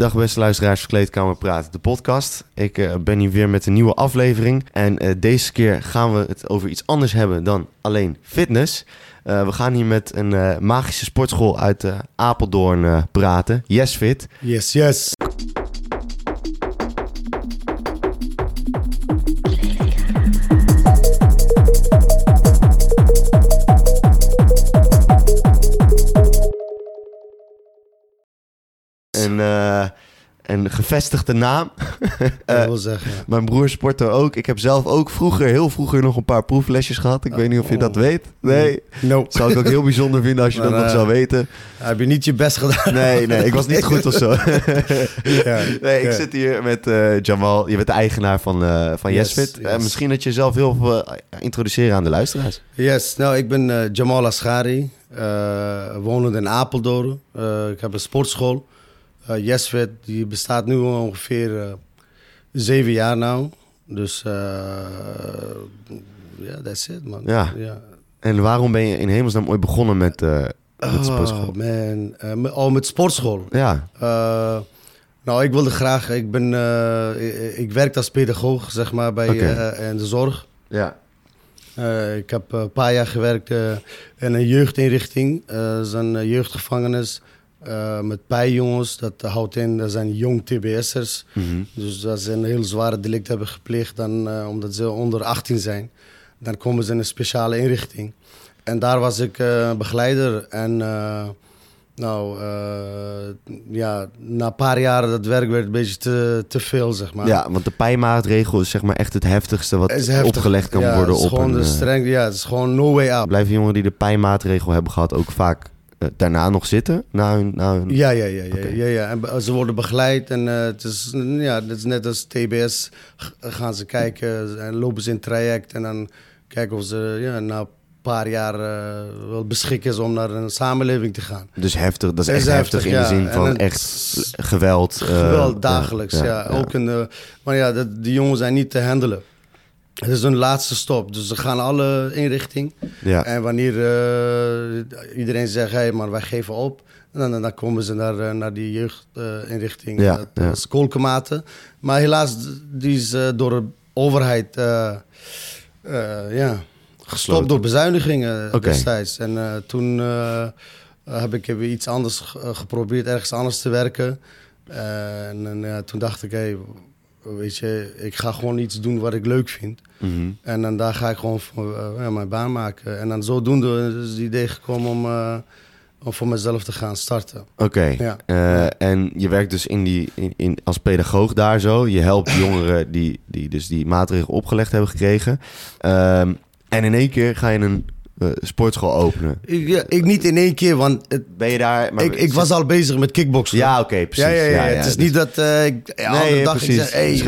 Dag beste luisteraars Kleedkamer Praten, de podcast. Ik eh, ben hier weer met een nieuwe aflevering. En eh, deze keer gaan we het over iets anders hebben dan alleen fitness. Eh, we gaan hier met een magische sportschool uit Apeldoorn praten. YesFit. Yes, yes. Een, eh, een gevestigde naam. Dat wil zeggen. ja. Mijn broer sport er ook. Ik heb zelf ook vroeger, heel vroeger, nog een paar proeflesjes gehad. Ik weet niet of je dat Oh. weet. Nee. No. Zou ik ook heel bijzonder vinden als je dat nog eh, zou weten. Heb je niet je best gedaan? Nee, nee, ik was niet goed of zo. Ja, Nee, ik zit hier met eh, Jamal. Je bent de eigenaar van, eh van Yes. Eh, misschien dat je jezelf heel veel eh, introduceren aan de luisteraars. Yes, nou, ik ben eh, Jamal Asghari, eh wonend in Apeldoorn. Eh, ik heb een sportschool. YesFit, die bestaat nu ongeveer eh, zeven jaar nou. Dus, eh, ja, that's it, man. Ja. En waarom ben je in hemelsnaam ooit begonnen met, met sportschool? Oh, man. Met- oh, met sportschool. Ja, nou, ik wilde graag. Ik ben, ik, ik werk als pedagoog, zeg maar, bij eh, in de zorg. ja. Ik heb een paar jaar gewerkt in een jeugdinrichting. Dat is een jeugdgevangenis eh, met pijjongens. Dat houdt in, dat zijn jong TBS'ers. Mhm. Dus als ze een heel zware delict hebben gepleegd, dan, eh, omdat ze onder 18 zijn, dan komen ze in een speciale inrichting. En daar was ik eh, begeleider. En nou, ja, na een paar jaren dat werk werd een beetje te, te veel, zeg maar. ja, want de pijmaatregel is zeg maar echt het heftigste wat heftig. opgelegd kan Ja, worden het is op gewoon een... de streng, ja, het is gewoon no way out. Blijven jongeren die de pijmaatregel hebben gehad ook vaak daarna nog zitten? Na hun, na hun... Ja, ja, ja, ja, ja, ja. En ze worden begeleid en eh, het, is, mm, ja, het is net als TBS. Gaan ze kijken en lopen ze in traject en dan kijken of ze ja, na een paar jaar eh, wel beschikt is om naar een samenleving te gaan. Dus heftig, dat is echt heftig, heftig, in de ja. zin van het- echt geweld. eh, Geweld dagelijks, ja. ja. Ook in de, maar ja, dat, die jongens zijn niet te handelen. Het is hun laatste stop, dus ze gaan alle inrichting. Ja. En wanneer eh, iedereen zegt, hey, maar wij geven op, dan, dan komen ze naar, eh, naar die jeugdinrichting, Ja, dat ja. Maar helaas, die is door de overheid eh, ja, gestopt Gesloten. door bezuinigingen Oké. destijds. En toen heb ik weer iets anders ge- geprobeerd, ergens anders te werken. En toen dacht ik, hey, weet je, ik ga gewoon iets doen wat ik leuk vind. Mhm. En dan daar ga ik gewoon voor, eh, ja, mijn baan maken. En dan zodoende is het idee gekomen om, eh, om voor mezelf te gaan starten. Oké. Ja. Eh, en je werkt dus in die, in, in, als pedagoog daar zo. Je helpt jongeren die, die dus die maatregelen opgelegd hebben gekregen. Ehm, en in één keer ga je een sportschool openen. Ik, ja, ik niet in één keer, want het, Ben je daar... maar- ik, ik was al bezig met kickboksen. Ja, oké, precies. Ja, ja, ja, ja, Het is dus- niet dat eh, ik ja, Nee, elke dag precies. ik zeg, hey,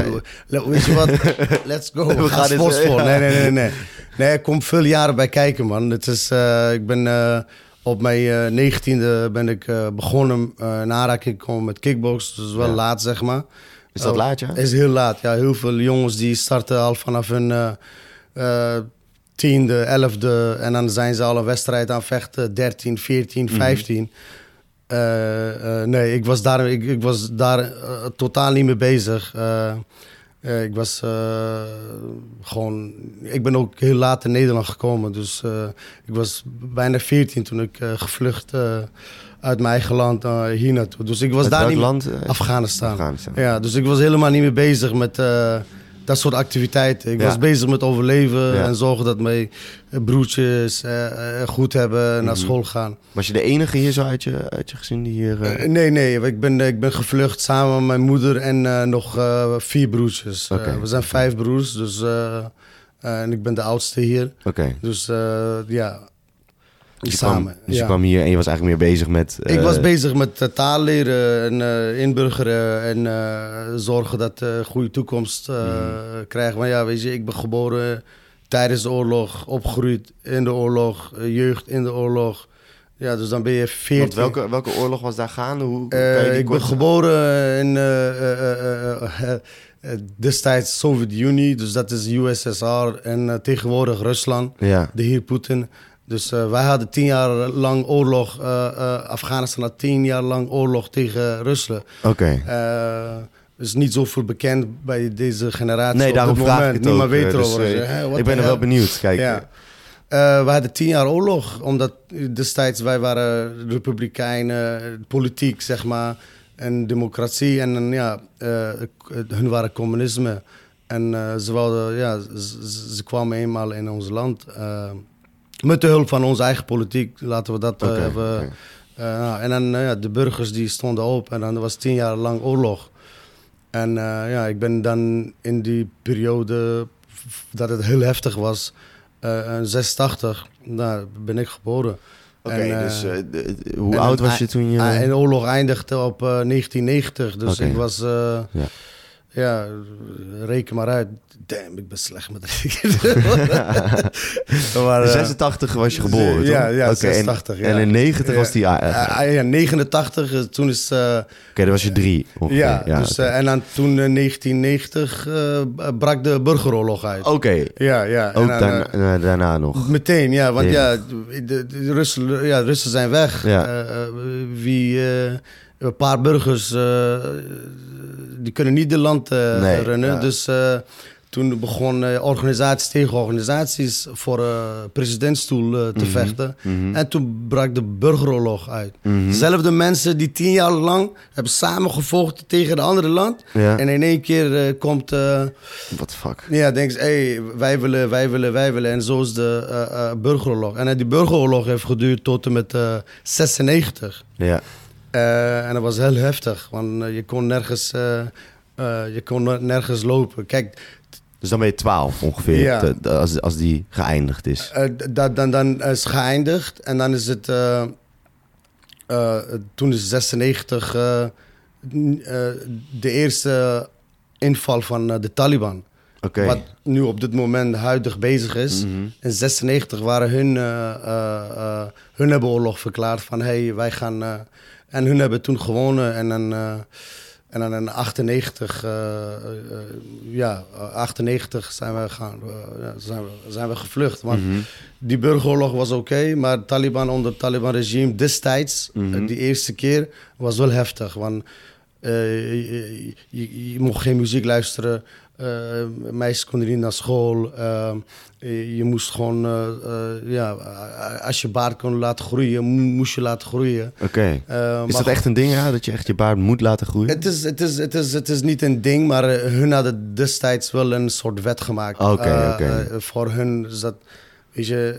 weet je wat, let's go, we, We gaan gaan eens- sportschool. ja. Nee, nee, nee, nee. Nee, er komt veel jaren bij kijken, man. Het is, eh, ik ben eh, op mijn negentiende ben ik eh, begonnen uh, in aanraking gekomen met kickbox. Dus wel Ja. laat, zeg maar. Is dat Oh, laat, ja? Is heel laat, ja. Heel veel jongens die starten al vanaf hun eh, eh, tiende, elfde. En dan zijn ze al een wedstrijd aan vechten, 13, 14, Mhm. 15. Eh, eh, nee, ik was daar, ik, ik was daar eh, totaal niet mee bezig. Eh, eh, ik was gewoon... Ik ben ook heel laat in Nederland gekomen. Dus ik was bijna 14 toen ik gevlucht uit mijn eigen land uh, hier naartoe. Dus ik was Uit daar niet... land? Afghanistan. Afghanistan. Ja, dus ik was helemaal niet meer bezig met dat soort activiteiten. Ik Ja. was bezig met overleven Ja. en zorgen dat mijn broertjes eh, eh, goed hebben, Mhm. naar school gaan. Was je de enige hier zo uit je, uit je gezin die hier... eh, Eh, nee, nee, ik ben, ik ben gevlucht samen met mijn moeder en eh, nog eh, vier broertjes. Eh, we zijn vijf broers, dus, eh, eh, en ik ben de oudste hier. Oké. Dus eh, ja, Dus je samen. kwam, dus ja. je kwam hier en je was eigenlijk meer bezig met... Ik eh, was bezig met eh, taal leren en eh, inburgeren en eh, zorgen dat we een goede toekomst eh, Mhm. krijgen. Maar ja, weet je, ik ben geboren tijdens de oorlog, opgegroeid in de oorlog, eh, jeugd in de oorlog. Ja, dus dan ben je 14. Want welke, welke oorlog was daar gaande? Hoe, Eh, die ik ben geboren in eh, eh, eh, eh, eh, eh, destijds Sovjet-Unie, dus dat is USSR en eh, tegenwoordig Rusland Ja. de heer Poetin. Dus eh, wij hadden tien jaar lang oorlog. eh, eh, Afghanistan had tien jaar lang oorlog tegen Rusland. Oké. Eh is niet zoveel bekend bij deze generatie. Nee, daarom vraag moment. ik het Niemand weet dus, ik ben er wel benieuwd. Kijk, Ja. We hadden tien jaar oorlog, omdat destijds wij waren republikeinen, politiek zeg maar, en democratie. En ja, hun waren communisme. En ze, wilden, ja, ze, ze- ze kwamen eenmaal in ons land. Met de hulp van onze eigen politiek, laten we dat eh, Oké, even... eh, nou, en dan eh, ja, de burgers die stonden op en dan was tien jaar lang oorlog. En eh, ja, ik ben dan in die periode dat het heel heftig was, eh, in 86, nou, ben ik geboren. Oké, dus de- hoe oud was je toen je... En de oorlog eindigde op eh, 1990, dus ik was, Ja. Ja. reken maar uit. Damn, ik ben slecht met rekenen. maar, eh, 86 was je geboren, Ja, toch? ja, Oké, en- 86, ja. En in 90 was die... ah, ah, ja, 89, eh, toen is... eh, Oké, dan was je drie ja, dus, eh, en dan toen in 1990 eh, brak de burgeroorlog uit. Oké, Ja, ja. ook dan, daarna, daarna nog. Meteen, ja, want Ja. ja, de, de Russen, ja, Russen zijn weg. Ja. Wie, een paar burgers, eh, die kunnen niet de land Nee, runnen. ja. Dus eh, toen begon organisaties tegen organisaties voor presidentsstoel eh, te vechten. mhm. En toen brak de burgeroorlog uit. Mhm. Zelfde mensen die tien jaar lang hebben samengevochten tegen de andere land. Ja, En in één keer komt... what the fuck. ja, denk ze, hey, wij willen, wij willen, wij willen. En zo is de burgeroorlog. En die burgeroorlog heeft geduurd tot en met eh 96. Ja, Eh, en dat was heel heftig, want eh, je kon nergens, eh, je kon nergens lopen. Kijk, dus dan ben je 12 ongeveer, Ja. te- de- als, als die geëindigd is. dat dan, dan is geëindigd en dan is het... eh, toen is 96 eh, n- eh, de eerste inval van de Taliban. Wat nu op dit moment huidig bezig is. Mhm. In 96 waren hun, hun hebben oorlog verklaard van hey, wij gaan. En hun hebben toen gewonnen en dan, eh, en dan in 98, eh, eh, ja, 98 zijn we, gaan, zijn we, zijn we gevlucht. Want Mhm. die burgeroorlog was oké, maar Taliban onder het Taliban-regime destijds, Mhm. die eerste keer, was wel heftig. Want je, je, je mocht geen muziek luisteren, meisjes konden niet naar school. eh, je moest gewoon, eh, eh, ja, als je baard kon laten groeien, mo- moest je laten groeien. Oké. Eh, Is dat echt een ding, ja? Dat je echt je baard moet laten groeien? het is, het, is, het, is, het is niet een ding, maar eh, hun hadden destijds wel een soort wet gemaakt. Oké, Eh, oké. eh, voor hun is dat, weet je,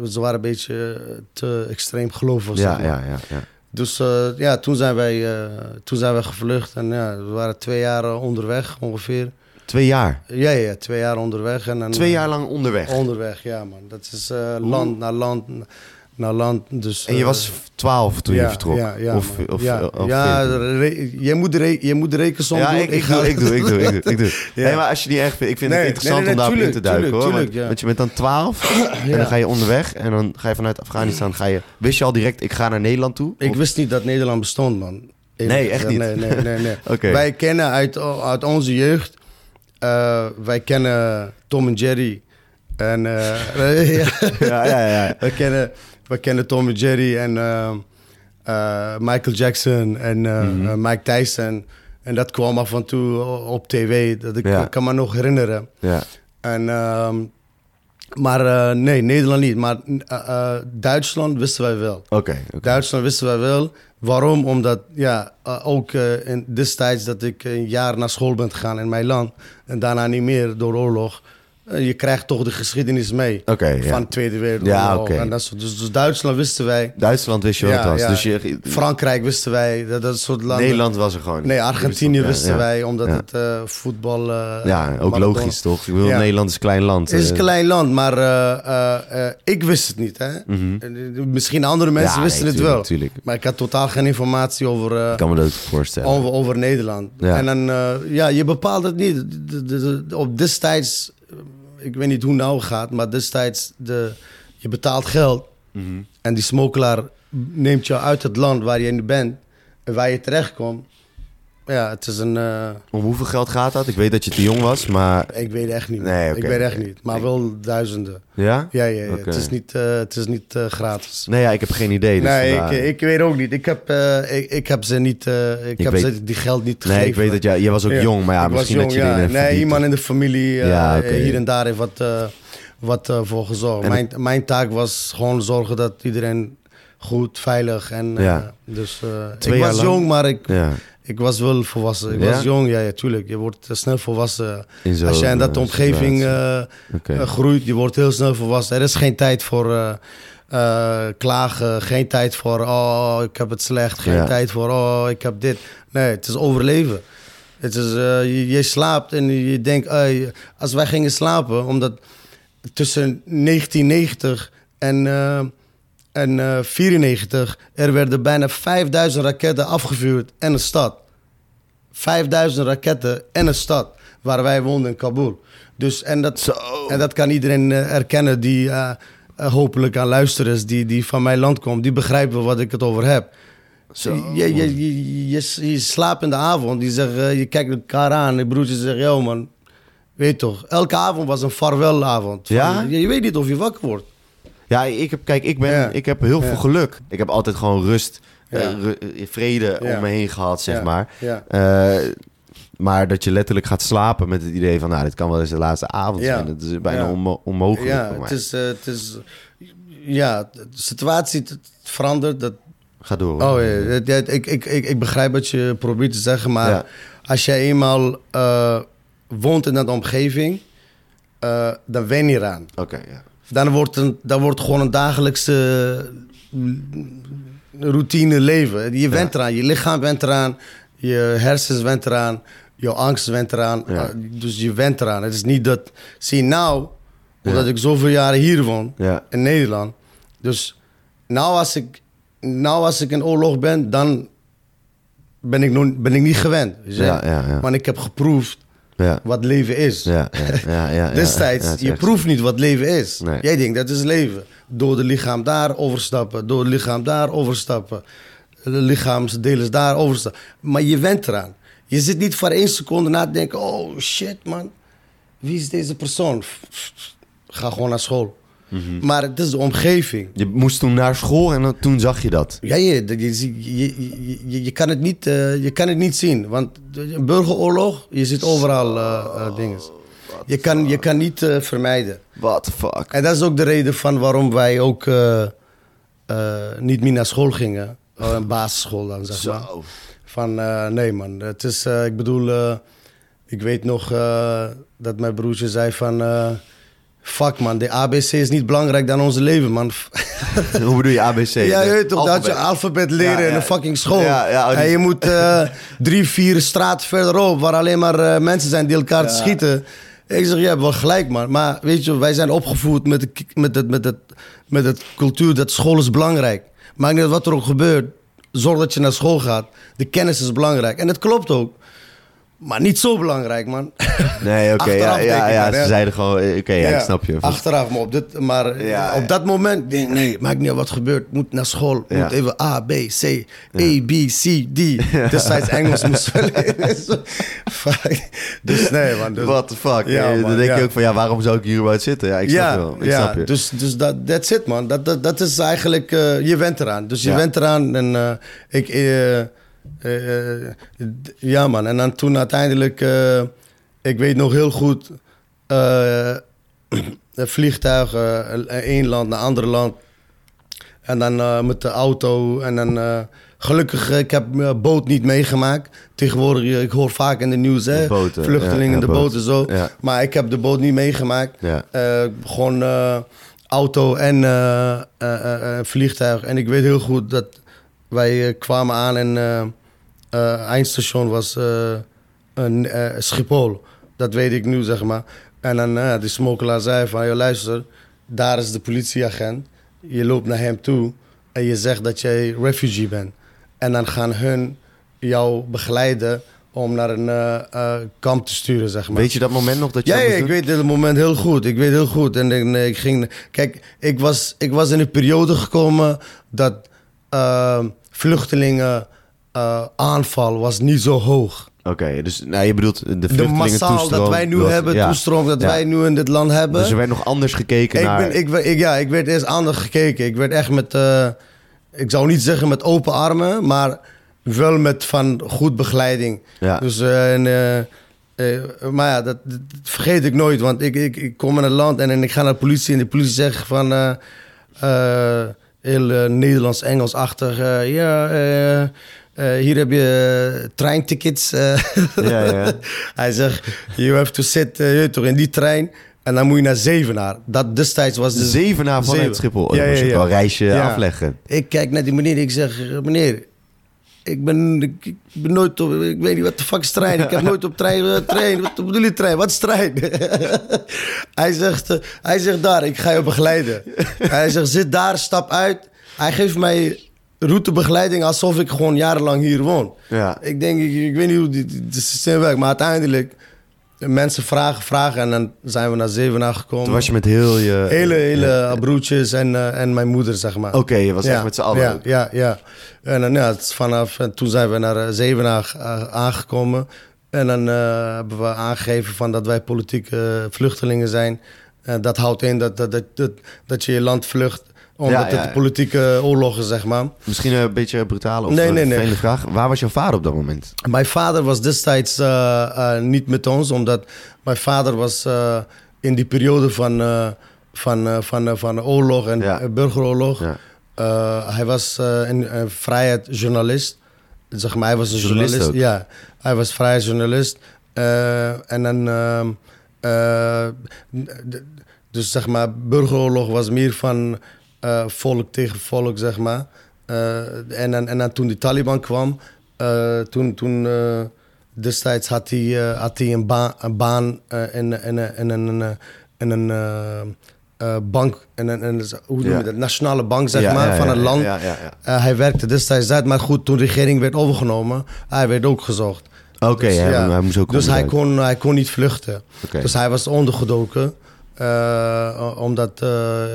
eh, ze waren een beetje te extreem gelovig. zeg ja, maar. ja, ja, ja. Dus eh, ja, toen zijn, wij, eh, toen zijn wij gevlucht en ja, we waren twee jaar eh, onderweg ongeveer. Twee jaar. Ja, ja, twee jaar onderweg. En dan, Twee jaar lang onderweg. Onderweg, ja man. Dat is eh, land naar land naar land. Dus, En je eh, was 12 toen je vertrok? Ja, ja, of, of, ja, of ja 14? re- jij, moet de re- jij moet de rekensom ja, doen. ik, ik, ga- doe, ik doe, ik doe, ik doe. Ja. Nee, maar als je die echt vindt, ik vind Nee, het interessant nee, om daarop in te duiken, tuurlijk, hoor. tuurlijk, want, je bent dan 12 en dan ga je onderweg en dan ga je vanuit Afghanistan, ga je, wist je al direct, ik ga naar Nederland toe? Ik Of- wist niet dat Nederland bestond, man. Eerlijk Nee, echt niet? Nee, nee, nee. Wij kennen uit, uit onze jeugd, eh, wij kennen Tom en Jerry. En eh, ja. Ja, ja, ja. we, kennen, we kennen Tom en Jerry en eh, Michael Jackson en Mhm. Mike Tyson. En dat kwam af en toe op tv, dat ik Ja. kan me nog herinneren. ja. En, ehm, maar eh, nee, Nederland niet. Maar eh, eh, Duitsland wisten wij wel. Oké. Duitsland wisten wij wel. Waarom? Omdat ja, ook in destijds dat ik een jaar naar school ben gegaan in mijn land en daarna niet meer door oorlog. Eh, je krijgt toch de geschiedenis mee van de Tweede Wereldoorlog. Ja. En dat soort- dus, dus Duitsland wisten wij. Duitsland wist je wat het was. Dus je, Frankrijk wisten wij. Dat, dat soort landen. Nederland was er gewoon. Nee, Argentinië wisten wij, omdat het eh, voetbal... eh, Ja, ook logisch toch? Ik bedoel. Nederland is een klein land. Het is een klein land, maar ik wist het niet. Hè? Mhm. Misschien andere mensen wisten nee, het wel. Natuurlijk. Maar ik had totaal geen informatie over, Ik kan me dat voorstellen. over, over Nederland. En dan, ja, je bepaalt het niet. Op destijds, ik weet niet hoe het nou gaat, maar destijds, de, je betaalt geld Mhm. en die smokkelaar neemt jou uit het land waar je nu bent en waar je terechtkomt. Ja, het is een... eh, Om hoeveel geld gaat dat? Ik weet dat je te jong was, maar... ik weet echt niet. Nee, ik weet echt niet. Maar wel duizenden. Ja? Ja, ja, ja. Oké. Het is niet, eh, het is niet eh, gratis. Nee, ja, ik heb geen idee. Dus nee, ik, vandaar- ik weet ook niet. Ik heb, eh, ik, ik heb ze niet... eh, ik, Ik heb weet- ze die geld niet Nee, gegeven. ik weet dat jij... Jij was ook Ja. jong, maar ja, Ik misschien jong, dat je ja. Nee, verdiept. iemand in de familie eh, hier en daar heeft wat, eh, wat eh, voor gezorgd. En Mijn, mijn taak was gewoon zorgen dat iedereen goed, veilig en... eh, dus eh, Twee ik jaar was lang? jong, maar ik, Ja, ik was wel volwassen. Ik Ja? was jong, ja, ja, tuurlijk. Je wordt eh, snel volwassen. Als jij in dat eh, omgeving eh, groeit, je wordt heel snel volwassen. Er is geen tijd voor klagen, geen tijd voor oh, ik heb het slecht, geen Ja. tijd voor oh, ik heb dit. Nee, het is overleven. Het is, je, je slaapt en je denkt, als wij gingen slapen, omdat tussen 1990 en, en eh, 94 er werden bijna 5000 raketten afgevuurd in een stad. 5000 raketten in een stad waar wij woonden in Kabul. Dus, en, dat, Zo. en dat kan iedereen eh, erkennen die eh, eh, hopelijk aan luisteren is, die, die van mijn land komt. Die begrijpen wat ik het over heb. Zo. Je, je, je, je, je slaapt in de avond, die zegt, eh, je kijkt elkaar aan. En broertje zegt, yo man, weet toch, elke avond was een vaarwelavond. Van, Ja? Je, je weet niet of je wakker wordt. Ja, ik heb, kijk, ik, ben, Ja. ik heb heel veel geluk. Ik heb altijd gewoon rust, eh, Ja. ru- eh, vrede om me heen gehad, zeg maar. Eh, maar dat je letterlijk gaat slapen met het idee van... nou, dit kan wel eens de laatste avond zijn. Dat is bijna onmo- onmogelijk Ja, voor mij. het is, eh, het is, ja, de situatie verandert. Dat, Ga door. oh, ja, ik, ik, ik, ik begrijp wat je probeert te zeggen, maar als jij eenmaal eh, woont in dat omgeving, eh, dan wen je eraan. Oké, ja. Dan wordt, een, dan wordt gewoon een dagelijkse mm, routine leven. Je went eraan, je lichaam went eraan, je hersens went eraan, je angst went eraan. Ja. Uh, dus je went eraan. Het is niet dat... Zie, nou, omdat ik zoveel jaren hier woon, in Nederland. Dus nou als ik, nou als ik in oorlog ben, dan ben ik, nog, ben ik niet gewend. Ja, ja, ja. Want ik heb geproefd Ja, wat leven is. ja, ja, ja, ja, ja. Destijds, je echt- proeft niet wat leven is. Nee. Jij denkt, dat is leven. Door het lichaam daar overstappen, door het lichaam daar overstappen. De lichaamsdelen daar overstappen. Maar je went eraan. Je zit niet voor één seconde na te denken, oh shit man, wie is deze persoon? Ga gewoon naar school. Mhm. Maar het is de omgeving. Je moest toen naar school en dan, toen zag je dat. Ja, je, je, je, je, kan het niet, eh, je kan het niet zien. Want een burgeroorlog, je ziet overal eh, dingen. Je kan, je kan niet vermijden. What the fuck? En dat is ook de reden van waarom wij ook niet meer naar school gingen. Oh, een basisschool dan, zeg maar. Zo. Van, nee man, het is, ik bedoel, ik weet nog dat mijn broertje zei van... fuck man, de ABC is niet belangrijk dan onze leven, man. Hoe bedoel je ABC? Ja, je weet toch, dat je alfabet. leren Ja, ja. in een fucking school. Ja, ja, oh, En je moet eh, drie, vier straten verderop, waar alleen maar eh, mensen zijn die elkaar te schieten. Ik zeg, je hebt wel gelijk, man. Maar weet je, wij zijn opgevoed met, de, met, het, met, het, met het cultuur dat school is belangrijk. Maakt niet uit wat er ook gebeurt. Zorg dat je naar school gaat. De kennis is belangrijk. En dat klopt ook. Maar niet zo belangrijk, man. Nee, oké. ja, ja, ja, ze zeiden gewoon... eh, Oké, ja, ik snap je. Achteraf, maar op, dit, maar eh, Ja, op dat moment denk ik, nee, maakt niet uit wat gebeurt. Moet naar school, moet even A, B, C, A, B, C, D. Destijds Engels moest dus nee, man. Dus, What the fuck? Ja, Eh, man, dan denk je ook van, ja, waarom zou ik hier überhaupt zitten? Ja, ik snap je wel. Ik ja snap je. dus, dus dat that's it, man. Dat, dat, dat is eigenlijk, je went eraan. Dus je went eraan en ik, eh, eh, ja, man. En dan toen uiteindelijk, eh, ik weet nog heel goed, eh vliegtuigen, één land naar ander land. En dan met de auto. En dan gelukkig, ik heb mijn boot niet meegemaakt. Tegenwoordig, ik hoor vaak in de nieuws, hè, De boten, vluchtelingen, ja, de boot. boten zo. Ja. Maar ik heb de boot niet meegemaakt. Ja. Gewoon auto en vliegtuig. En ik weet heel goed dat wij eh, kwamen aan en eh, eh, eindstation was een Schiphol. Dat weet ik nu, zeg maar. En dan de smokkelaar zei van, joh, luister, daar is de politieagent. Je loopt naar hem toe en je zegt dat jij refugee bent. En dan gaan hun jou begeleiden om naar een kamp te sturen, zeg maar. Weet je dat moment nog dat je Ja, ik weet het moment heel goed. Ik weet heel goed. En ik, ik ging. Kijk, ik was, ik was in een periode gekomen dat vluchtelingen eh, aanval was niet zo hoog. Oké, dus nou, je bedoelt de De vluchtelingen massaal toestroom dat wij nu was- hebben, ja. toestroom dat Ja. wij nu in dit land hebben. Dus er werd nog anders gekeken ik, naar... ben, ik, ik, ja, ik werd eerst anders gekeken. Ik werd echt met, eh, ik zou niet zeggen met open armen, maar wel met van goed begeleiding. Ja. Dus, eh, en, maar ja, dat, dat vergeet ik nooit, want ik, ik, ik kom in het land en, en ik ga naar de politie en de politie zegt van, heel eh, Nederlands-Engels-achtig, eh, ja, eh, hier heb je treintickets. Ja, ja. Hij zegt, you have to sit toch, in die trein en dan moet je naar Zevenaar. Dat destijds was de Zevenaar vanuit Zeven. Schiphol. Oh, Ja, moest je wel een reisje afleggen. Ik kijk naar die meneer ik zeg, meneer, ik ben, ik, ik ben nooit op, ik weet niet wat de fuck is trein. Ik heb nooit op trein, trein. Wat bedoel je trein? Wat is trein? hij, zegt, eh, hij zegt daar, ik ga je begeleiden. hij zegt, zit daar, stap uit. Hij geeft mij routebegeleiding alsof ik gewoon jarenlang hier woon. Ja. Ik denk, ik, ik weet niet hoe dit dit systeem werkt, maar uiteindelijk mensen vragen, vragen en dan zijn we naar Zevenaar gekomen. Toen was je met heel je... Hele, hele broertjes en, eh, en mijn moeder, zeg maar. Oké, je was echt met z'n allen Ja, ja, ja. En dan, ja, het is vanaf, en toen zijn we naar eh, Zevenaar aangekomen. En dan eh, hebben we aangegeven van dat wij politieke vluchtelingen zijn. Dat houdt in dat, dat, dat, dat, dat je je land vlucht omdat Ja, ja, het ja. politieke oorlogen, zeg maar. Misschien een beetje brutale of Nee, een nee, vraag. Waar was jouw vader op dat moment? Mijn vader was destijds eh, eh, niet met ons, omdat mijn vader was eh, in die periode van, van, van, van de oorlog en Ja. burgeroorlog. Hij was een, een vrijheidsjournalist. Zeg maar, hij was een Journalist journalist. Ja, hij was vrijheidsjournalist. En dan, ehm, eh, dus zeg maar, burgeroorlog was meer van eh, volk tegen volk, zeg maar. En, en dan toen die Taliban kwam, toen, toen eh, destijds had hij, had hij een, baan een baan in, in, in, in, een- een eh, eh, bank, in een, in een- hoe noem je dat, nationale bank, zeg Ja, maar, ja, van ja, het land. Ja, ja, ja. Hij werkte destijds uit, maar goed, toen de regering werd overgenomen, hij werd ook gezocht. Oké, Dus, hij, moest ook Dus hij kon, hij kon niet vluchten. Dus hij was ondergedoken. Eh, omdat eh,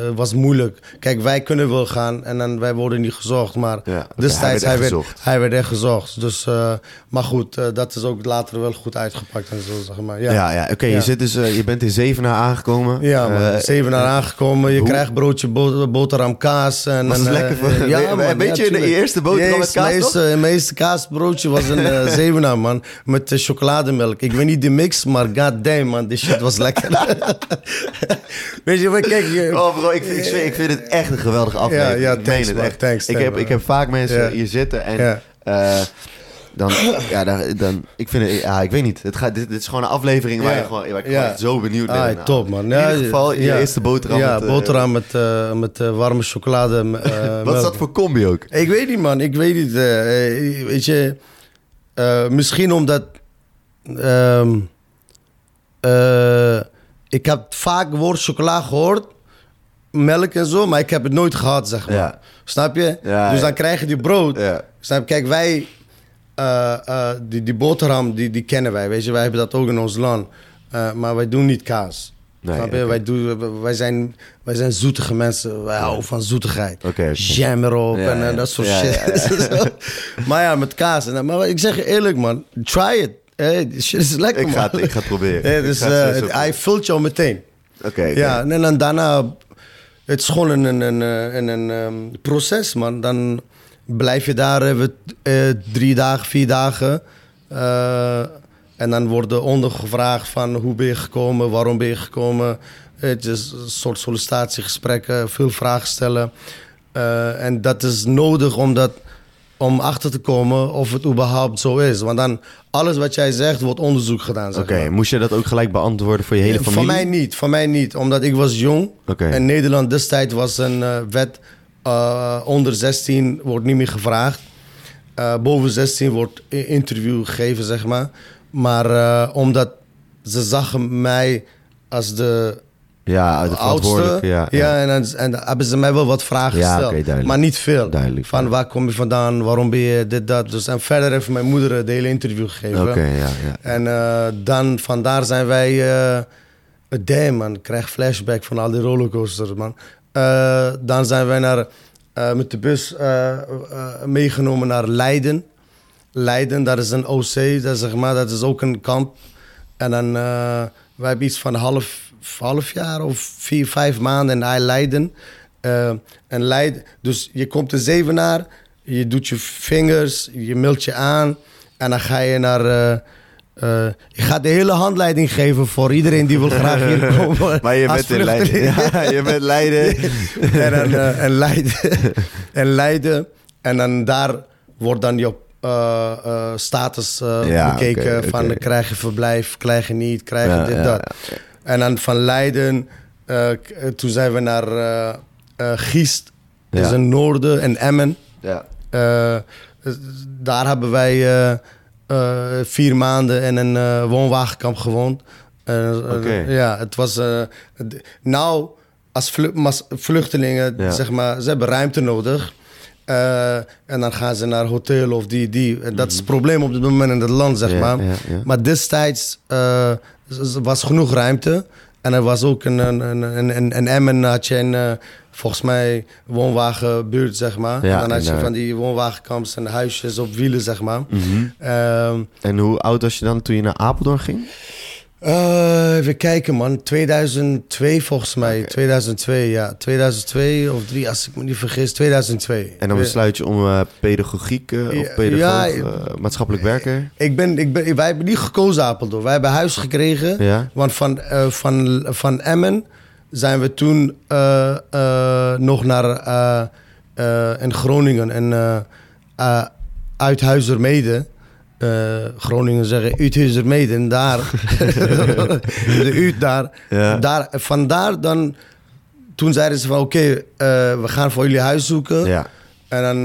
het was moeilijk. Kijk, wij kunnen wel gaan en dan, wij worden niet gezocht. Maar Ja, destijds hij werd echt werd, gezocht. hij werd echt gezocht. Dus, eh, maar goed, dat is ook later wel goed uitgepakt en zo, zeg maar. Ja, Ja, ja, oké. Ja. Je, zit dus, je bent in Zevenaar aangekomen. Ja, man. Eh, Zeven naar aangekomen. Je hoe- krijgt broodje bo- boterham kaas. En, Was en, lekker voor- weet- man. weet je de eerste boterham met kaas, Mijn toch? eerste kaasbroodje was een zevenaar, man. Met chocolademelk. Ik weet niet de mix, maar god damn, man. Die shit was lekker. weet je, maar kijk... je- Oh bro, ik, vind- ik, ik vind het echt een geweldige aflevering. ja, ik meen thanks, het man. echt. Thanks, ik, heb, man. ik heb vaak mensen Ja. hier zitten en Ja. eh, dan, ja, dan, dan, ik vind het, ja, ik weet niet. Het gaat, dit, dit is gewoon een aflevering waar, Ja. je gewoon, waar ik Ja. gewoon zo benieuwd ben. Ah, naar. top, man. In Ja, ieder geval, je ja. eerste boterham. Ja, met, eh, boterham met, eh, met eh, warme chocolade. Wat is dat voor combi ook? Ik weet niet, man. Ik weet niet. weet je, misschien omdat. ehm, eh, ik heb vaak het woord chocola gehoord, melk en zo, maar ik heb het nooit gehad, zeg maar. Ja. Snap je? Ja, dus dan krijg je die brood. Snap je? Kijk, wij, eh, eh, die, die boterham, die, die kennen wij. Weet je, wij hebben dat ook in ons land. Eh, maar wij doen niet kaas. Nee, Snap je? Wij, doen, wij, zijn, wij zijn zoetige mensen. Wij houden van zoetigheid. Oké. Jam erop en dat soort shit. maar ja, met kaas. En, maar ik zeg je eerlijk, man. Try it. Hey, shit is lekker, Ik ga, man. het, ik ga het proberen. Dus ga het eh, hij vult jou meteen. Oké. Ja, en dan daarna... Het is gewoon een, een, een, een, een, ehm, proces, man. Dan blijf je daar even eh, drie dagen, vier dagen. Eh, en dan worden ondergevraagd van hoe ben je gekomen, waarom ben je gekomen. Het is een soort sollicitatiegesprekken, veel vragen stellen. Eh, en dat is nodig omdat, om achter te komen of het überhaupt zo is. Want dan, alles wat jij zegt, wordt onderzoek gedaan. zeg Oké, moest je dat ook gelijk beantwoorden voor je hele familie? Voor mij niet, voor mij niet. Omdat ik was jong. En Nederland destijds was een eh, wet... eh, onder 16 wordt niet meer gevraagd. Eh, boven 16 wordt interview gegeven, zeg maar. Maar eh, omdat ze zagen mij als de Ja, de oudste... verantwoordelijke. Ja, Ja, en, en hebben ze mij wel wat vragen Ja, gesteld. Maar niet veel. Duidelijk, Van waar kom je vandaan, waarom ben je dit, dat. Dus, en verder heeft mijn moeder het hele interview gegeven. Oké, ja, ja. En eh, dan, vandaar zijn wij... eh damn, man. Ik krijg flashback van al die rollercoasters, man. Eh, dan zijn wij naar, eh, met de bus eh, eh, meegenomen naar Leiden. Leiden, dat is een OC, dat is, zeg maar, dat is ook een kamp. En dan, uh, wij hebben iets van half, half jaar of vier, vijf maanden in Leiden. Uh, en Leiden. Dus je komt de Zevenaar, je doet je vingers, je meldt je aan. En dan ga je naar... Uh, uh, ik ga de hele handleiding geven voor iedereen die wil graag hier komen. maar je bent in Leiden. Ja, je bent Leiden. en, dan, uh, en Leiden. en Leiden. En dan daar wordt dan je uh, status ja, bekeken. Okay, van okay. krijg je verblijf, krijg je niet, krijg je ja, dit, dat. En dan van Leiden, toen zijn we naar Giest. Dat is in Noorden en Emmen. Ja. daar hebben wij vier maanden in een woonwagenkamp gewoond. Okay. ja, het was. nou, als vluchtelingen, ja. zeg maar, ze hebben ruimte nodig. En dan gaan ze naar hotel of die, die. En dat is het probleem op dit moment in het land, zeg maar. Ja, maar destijds was genoeg ruimte. En er was ook een, een, een, een, een Emmen had je een, volgens mij woonwagenbuurt, zeg maar. Ja, dan had je en, van die woonwagenkamps en huisjes op wielen, zeg maar. Mm -hmm. en hoe oud was je dan toen je naar Apeldoorn ging? Uh, even kijken, man. 2002 volgens mij. Okay. 2002, ja. 2002 of drie, als ik me niet vergis. 2002. En dan besluit je om uh, pedagogiek uh, of pedagoog, ja, maatschappelijk werker? Ik ben, ik ben, wij hebben niet gekozen Apeldoorn. Wij hebben huis gekregen. Ja? Want van, van, van Emmen zijn we toen nog naar in Groningen en Uithuizermede. Groningen zeggen Uithuizermede en daar, de Uit daar, ja. daar, vandaar dan, toen zeiden ze van oké, okay, we gaan voor jullie huis zoeken. Ja. En dan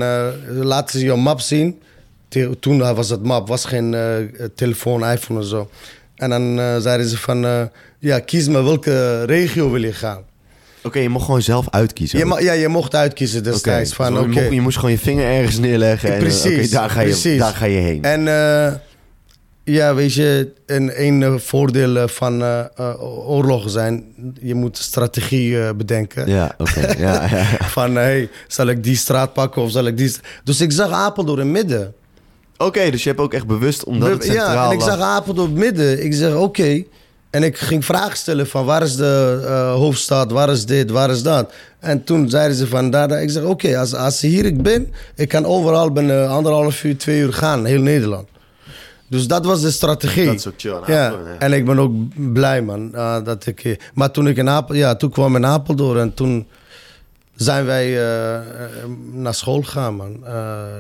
laten ze je map zien. Toen was het map, was geen telefoon, iPhone of zo. En dan zeiden ze van ja, kies maar welke regio wil je gaan. Oké, okay, je mocht gewoon zelf uitkiezen. Je ma- ja, je mocht uitkiezen destijds. Okay, van, dus je, mocht, je, moest gewoon je vinger ergens neerleggen. Precies. En, okay, daar, ga je, precies. daar ga je heen. En uh, ja, weet je, een, een voordeel van uh, oorlogen zijn, je moet strategie bedenken. Ja, oké. ja, ja. van, hey, zal ik die straat pakken of zal ik die... Dus ik zag Apeldoorn in midden. Oké, dus je hebt ook echt bewust, omdat het centraal Ja, en ik lag. zag Apeldoorn midden. Ik zeg, oké... En ik ging vragen stellen van waar is de uh, hoofdstad, waar is dit, waar is dat. En toen zeiden ze van daar, daar. ik zeg oké, okay, als, als hier ik ben, ik kan overal binnen anderhalf uur, twee uur gaan, heel Nederland. Dus dat was de strategie. Dat is ook chill ja. ja. En ik ben ook blij man, uh, dat ik... Maar toen ik in Apel, ja, toen kwam ik in Apeldoorn en toen zijn wij uh, naar school gegaan man,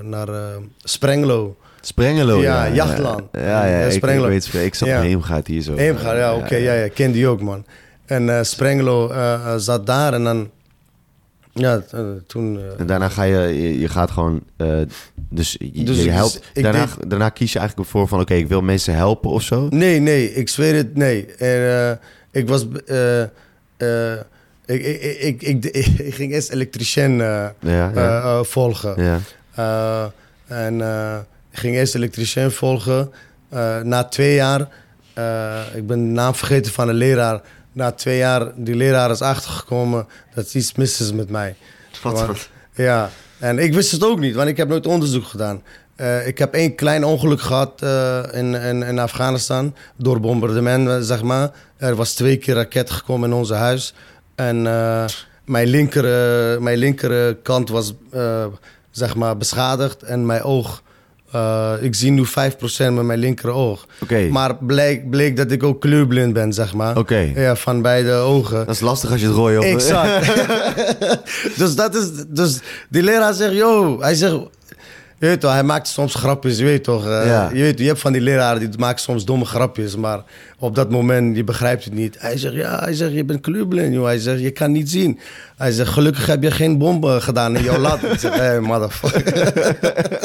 naar Sprenglo. Sprengelo, ja. ja Jachtland. Ja, ja, ja ik, ik, weet Ik zat ja. Heemgaat hier zo. Heemgaat, ja, oké. Okay, ja, ja, ken die ook, man. En uh, Sprengelo uh, zat daar en dan... Ja, uh, toen... en daarna ga je... Je, je gaat gewoon... dus je, dus je helpt... Dus daarna, deed... daarna kies je eigenlijk voor van... Oké, okay, ik wil mensen helpen of zo? Nee, nee. Ik zweer het, nee. En, ik was... ik, ik, ik, ik, ik, ging eerst elektricien volgen. Ja. en... Ik ging eerst elektricien volgen. Uh, na twee jaar, uh, ik ben de naam vergeten van een leraar. Na twee jaar, die leraar is achtergekomen dat iets mis is met mij. Wat? Want, ja, en ik wist het ook niet, want ik heb nooit onderzoek gedaan. Uh, ik heb één klein ongeluk gehad in, in, in, Afghanistan door bombardement, zeg maar. Er was twee keer raket gekomen in ons huis. En mijn linker, mijn linkerkant was zeg maar beschadigd en mijn oog uh, ik zie nu 5% met mijn linkeroog. Okay. Maar bleek, bleek dat ik ook kleurblind ben, zeg maar. Okay. Ja, van beide ogen. Dat is lastig als je het rooi op Exact. dus, dat is, dus die leraar zegt, yo, hij zegt... Je weet hij maakt soms grapjes, je weet toch. Uh, ja. je, weet, je hebt van die leraren die maken soms domme grapjes, maar op dat moment, je begrijpt het niet. Hij zegt, ja, hij zegt, je bent kleurblind, joh. Hij zegt, je kan niet zien. Hij zegt, gelukkig heb je geen bommen gedaan in jouw lat. ik zeg, hé, hey, motherfucker.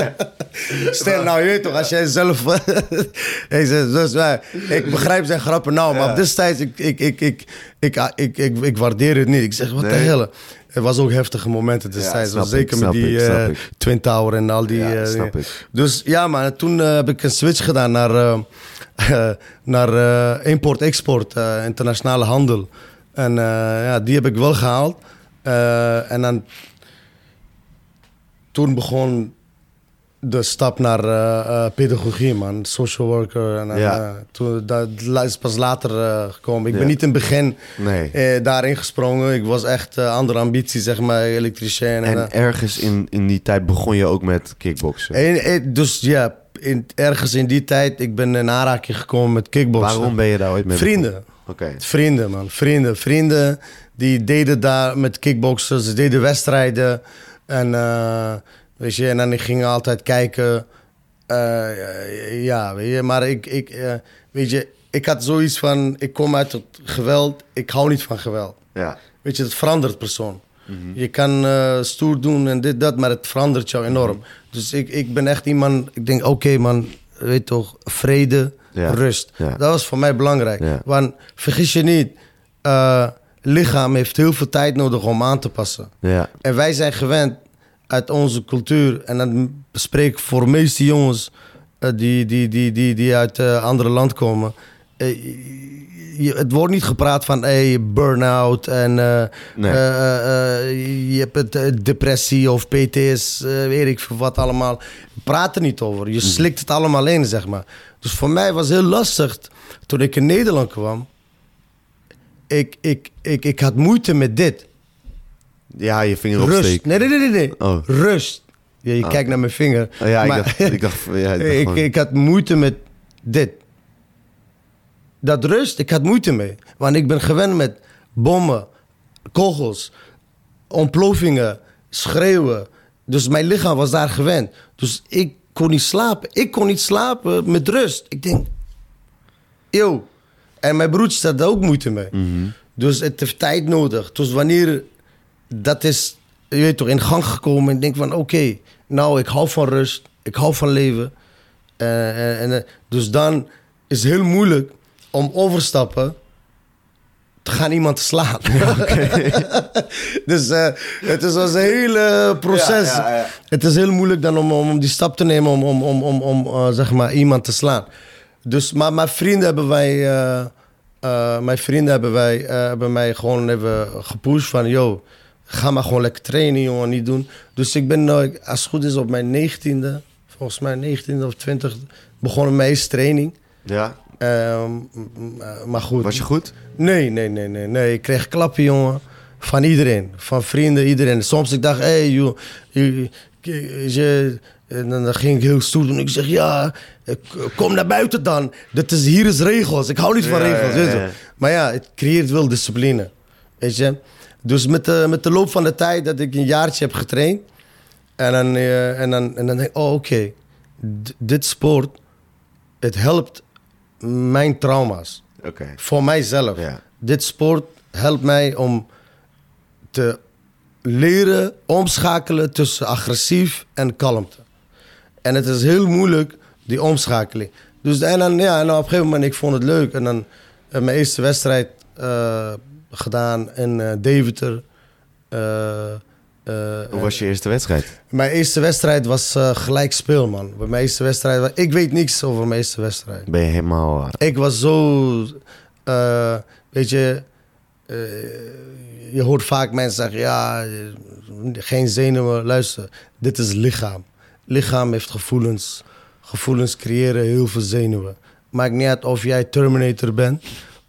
Stel nou, je weet toch, als jij zelf... hij zegt, dus, ik begrijp zijn grappen nou, maar ja. destijds, ik, ik, ik, ik, ik, ik, ik, ik waardeer het niet. Ik zeg, wat nee. de helle. Het was ook heftige momenten destijds. Ja, zeker ik, met die ik, uh, Twin Tower en al die... Ja, uh, snap ik. Dus ja, maar toen uh, heb ik een switch gedaan naar, naar import-export, internationale handel. En ja, die heb ik wel gehaald. en dan... Toen begon de stap naar eh, eh, pedagogie, man. Social worker. En, Ja. eh, toen, dat is pas later gekomen. Ik Ja. ben niet in het begin Nee. daarin gesprongen. Ik was echt andere ambitie, zeg maar, elektricien. En, En ergens in, in die tijd begon je ook met kickboksen. en- en- dus ja, in, ergens in die tijd, ik ben in aanraking gekomen met kickboksen. Waarom ben je daar ooit mee Vrienden. begonnen? Oké. Vrienden, man. Vrienden. Vrienden die deden daar met kickboksen. Ze deden wedstrijden. En, weet je, en dan gingen altijd kijken. Eh, ja, weet je. Maar ik, ik eh, weet je, ik had zoiets van... Ik kom uit het geweld. Ik hou niet van geweld. Ja. Weet je, het verandert persoon. Je kan eh, stoer doen en dit, dat, maar het verandert jou enorm. Dus ik, ik ben echt iemand... Ik denk, oké man, weet toch, vrede, Ja. rust. Ja. Dat was voor mij belangrijk. Ja. Want vergis je niet, lichaam heeft heel veel tijd nodig om aan te passen. Ja. En wij zijn gewend uit onze cultuur, en dan spreek ik voor de meeste jongens eh, die, die, die, die, die uit andere land komen. eh, je, het wordt niet gepraat van hey, burn-out en eh, Nee. eh, eh, eh, je hebt het, eh, depressie of PTS, eh, weet ik veel wat allemaal. Praat er niet over. Je slikt het allemaal in, zeg maar. Dus voor mij was het heel lastig toen ik in Nederland kwam. Ik, ik, ik, ik had moeite met dit. Ja, je vinger Rust. opsteken. Nee, nee, nee, nee. nee. Oh. Rust. Ja, je Ah. kijkt naar mijn vinger. Oh, ja, ik Maar- dacht, ik dacht, ja, ik dacht ik, gewoon- ik had moeite met dit. Dat rust, ik had moeite mee. Want ik ben gewend met bommen, kogels, ontploffingen, schreeuwen. Dus mijn lichaam was daar gewend. Dus ik kon niet slapen. Ik kon niet slapen met rust. Ik denk, yo. En mijn broertje had daar ook moeite mee. Mhm. Dus het heeft tijd nodig. Dus wanneer dat is, je weet toch, in gang gekomen en ik denk van oké, nou ik hou van rust, ik hou van leven. Eh, en, en, eh, dus dan is het heel moeilijk om overstappen te gaan iemand slaan. dus eh, het is als een hele proces. Ja, ja, ja. Het is heel moeilijk dan om, om, om die stap te nemen om, om, om, om, om eh, zeg maar iemand te slaan. Dus, maar mijn vrienden hebben wij, eh, eh, mijn vrienden hebben wij, eh, hebben mij gewoon even gepusht van, yo, ga maar gewoon lekker trainen, jongen, niet doen. Dus ik ben, eh, als het goed is, op mijn negentiende, volgens mij negentiende of twintig, begonnen mijn eerste training. Ja, Ehm, eh, maar goed. was je goed? Nee, nee, nee, nee, nee. Ik kreeg klappen, jongen. Van iedereen. Van vrienden, iedereen. Soms ik dacht, hé, hey, joh, je, je, en dan ging ik heel stoer doen. Ik zeg, ja, kom naar buiten dan. Dat is, hier is regels. Ik hou niet van regels. ja, ja. Maar ja, het creëert wel discipline. Weet je? Dus met de, met de loop van de tijd dat ik een jaartje heb getraind. En dan, eh, en dan, en dan denk ik, oh, oké. Dit sport, het helpt mijn trauma's. Oké. Voor mijzelf. Ja. Dit sport helpt mij om te leren omschakelen tussen agressief en kalmte. En het is heel moeilijk, die omschakeling. Dus en dan, ja, en op een gegeven moment, ik vond het leuk. En dan heb mijn eerste wedstrijd eh, gedaan in eh Deventer. Eh, eh, Hoe was je eerste wedstrijd? Mijn eerste wedstrijd was gelijk speel, man. Bij mijn eerste wedstrijd, ik weet niks over mijn eerste wedstrijd. Ben je helemaal... Ik was zo, weet je, je hoort vaak mensen zeggen, ja, geen zenuwen. Luister, dit is lichaam. Lichaam heeft gevoelens. Gevoelens creëren heel veel zenuwen. Maakt niet uit of jij Terminator bent,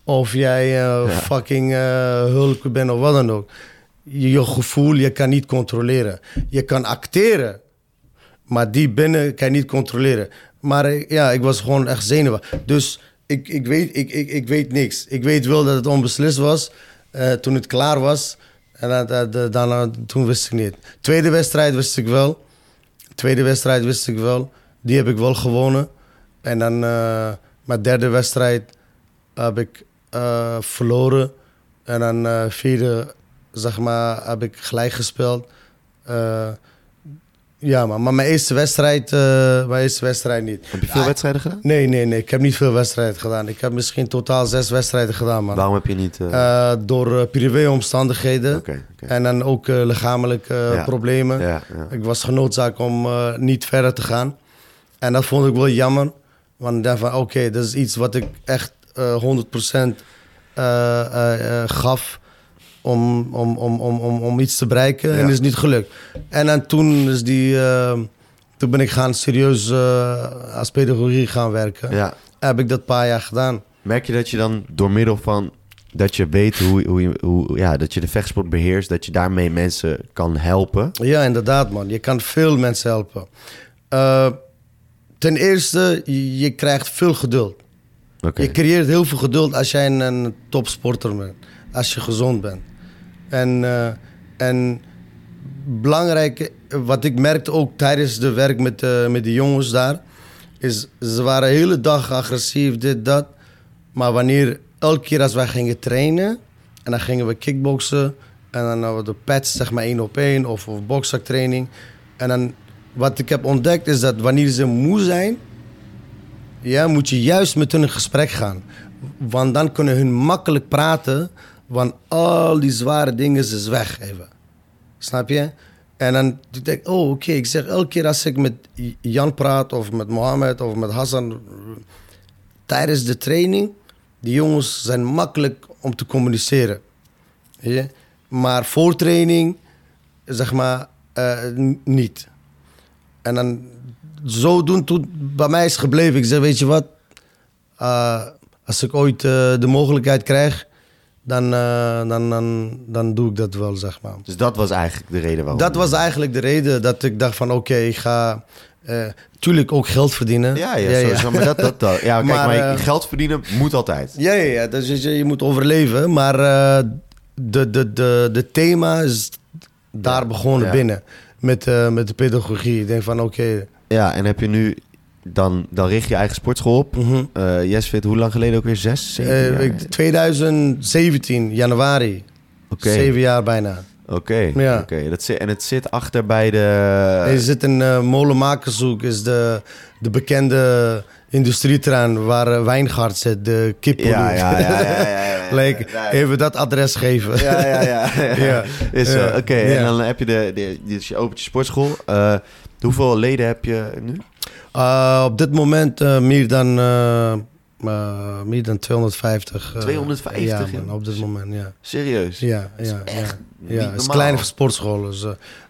of jij eh, fucking eh, Hulk bent of wat dan ook. Je, je gevoel, je kan niet controleren. Je kan acteren, maar die binnen kan je niet controleren. Maar ik- ja, ik was gewoon echt zenuwachtig. Dus ik, ik, weet, ik, ik, ik weet niks. Ik weet wel dat het onbeslist was eh, toen het klaar was. En dat- dat- dat- daarna, toen wist ik niet. Tweede wedstrijd wist ik wel. Tweede wedstrijd wist ik wel. Die heb ik wel gewonnen. En dan eh, mijn derde wedstrijd heb ik eh, verloren. En dan eh, vierde, zeg maar, heb ik gelijk gespeeld. Eh, ja, maar, maar mijn eerste wedstrijd, mijn eerste wedstrijd niet. Heb je veel Ja, wedstrijden gedaan? Nee, nee, nee. Ik heb niet veel wedstrijden gedaan. Ik heb misschien totaal zes wedstrijden gedaan, man. Waarom heb je niet... door privéomstandigheden. Oké, oké. En dan ook lichamelijke Ja. problemen. Ja. Ik was genoodzaakt om niet verder te gaan. En dat vond ik wel jammer. Want ik dacht van, oké, dat is iets wat ik echt eh 100% eh, eh, gaf om, om, om, om, om, om iets te bereiken. En Ja. is niet gelukt. En dan toen is die, toen ben ik gaan serieus als pedagogie gaan werken. Ja. Heb ik dat een paar jaar gedaan. Merk je dat je dan door middel van dat je weet hoe, hoe, je, hoe ja, dat je de vechtsport beheerst, dat je daarmee mensen kan helpen? Ja, inderdaad, man. Je kan veel mensen helpen. Ten eerste, je krijgt veel geduld. Je creëert heel veel geduld als jij een, topsporter bent. Als je gezond bent. En, eh, en belangrijk, wat ik merkte ook tijdens de werk met, de met de jongens daar, is ze waren de hele dag agressief, dit, dat. Maar wanneer, elke keer als wij gingen trainen, en dan gingen we kickboksen, en dan hadden we de pads, zeg maar één op één, of, of. En dan, wat ik heb ontdekt, is dat wanneer ze moe zijn, ja, moet je juist met hun in gesprek gaan. Want dan kunnen hun makkelijk praten, want al die zware dingen is weg even. Snap je? En dan denk ik, oh oké, ik zeg elke keer als ik met Jan praat of met Mohammed of met Hassan tijdens de training, die jongens zijn makkelijk om te communiceren. Je? Maar voor training, zeg maar, eh, niet. En dan zodoende toen bij mij is gebleven. Ik zeg, weet je wat? Uh, als ik ooit uh, de mogelijkheid krijg, dan, uh, dan, dan, dan doe ik dat wel, zeg maar. Dus dat was eigenlijk de reden waarom. Dat was eigenlijk de reden dat ik dacht van, oké, okay, ik ga... Tuurlijk ook geld verdienen. Ja, ja, ja, sowieso, ja. maar dat, dat, dat. Ja, kijk, maar, eh, maar geld verdienen moet altijd. Ja, ja, ja. Dus je, je moet overleven. Maar de, de, de, de thema is daar ja, begonnen binnen. Met, met de pedagogie. Ik denk van, oké... Okay. Ja, en heb je nu dan, dan richt je eigen sportschool op. Mm -hmm. uh, hoe lang geleden ook weer? Zes, zeven uh, 2017, januari. Okay. Zeven jaar bijna. Oké, okay. ja. okay. Dat zit, en het zit achter bij de... Er zit een uh, molenmakershoek, is de, de bekende industrieterrein waar uh, Wijngaard zit, de kippen. Ja, ja, ja. ja, ja, ja like, even dat adres geven. Ja, ja, ja. ja. Is zo, oké. Okay. En dan heb je de, de, dus je opent je sportschool. Uh, hoeveel leden heb je nu? Op dit moment meer dan... Uh, meer dan 250. 250? ja, man, op dit moment, ja. Serieus? Ja, ja. echt ja. ja. Het is kleine sportschool. Dus,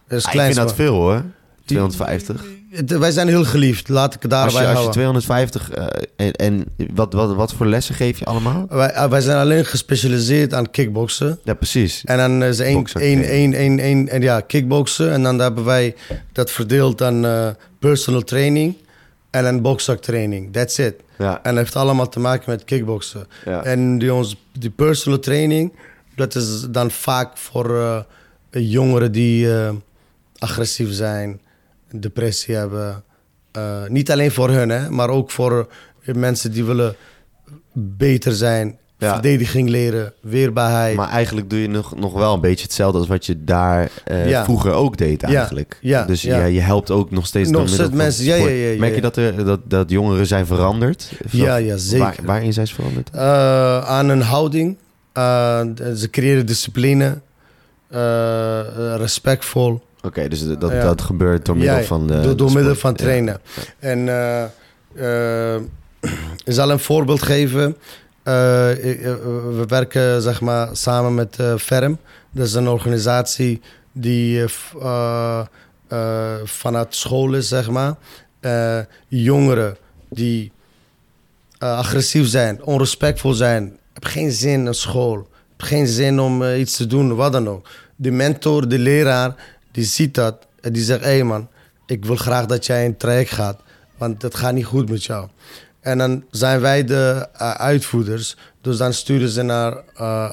is ah, ik vind dat veel hoor. 250. Die, wij zijn heel geliefd, laat ik het daarbij als je, als houden. je 250 uh, en, en wat, wat, wat voor lessen geef je allemaal? Wij, uh, wij zijn alleen gespecialiseerd aan kickboksen. Ja, precies. En dan is één, één, één, één, één, en ja, kickboksen. En dan hebben wij dat verdeeld aan uh, personal training en een bokszaktraining. That's it. Ja. En dat heeft allemaal te maken met kickboksen. Ja. En die, ons, die personal training, dat is dan vaak voor jongeren die agressief zijn, depressie hebben. Uh, niet alleen voor hun, hè, maar ook voor mensen die willen beter zijn. Ja. Verdediging leren, weerbaarheid. Maar eigenlijk doe je nog, nog wel een beetje hetzelfde als wat je daar uh, ja. vroeger ook deed eigenlijk. Ja. Dus ja. je helpt ook nog steeds nog steeds mensen. Ja, ja, ja, Merk je dat, er, dat, dat jongeren zijn veranderd? Ja, ja zeker. Waar, waarin zijn ze veranderd? Uh, aan een houding. Uh, ze creëren discipline. respectvol. Oké, okay, dus dat, dat gebeurt door middel van de Door, door de middel van trainen. En ik zal een voorbeeld geven. Uh, we werken zeg maar, samen met Ferm. Dat is een organisatie die vanuit school is, zeg maar. jongeren die agressief zijn, onrespectvol zijn, hebben geen zin in school, hebben geen zin om iets te doen, wat dan ook. De mentor, de leraar, die ziet dat en die zegt: hé hey man, ik wil graag dat jij een traject gaat, want het gaat niet goed met jou. En dan zijn wij de uh, uitvoerders. Dus dan sturen ze naar, uh,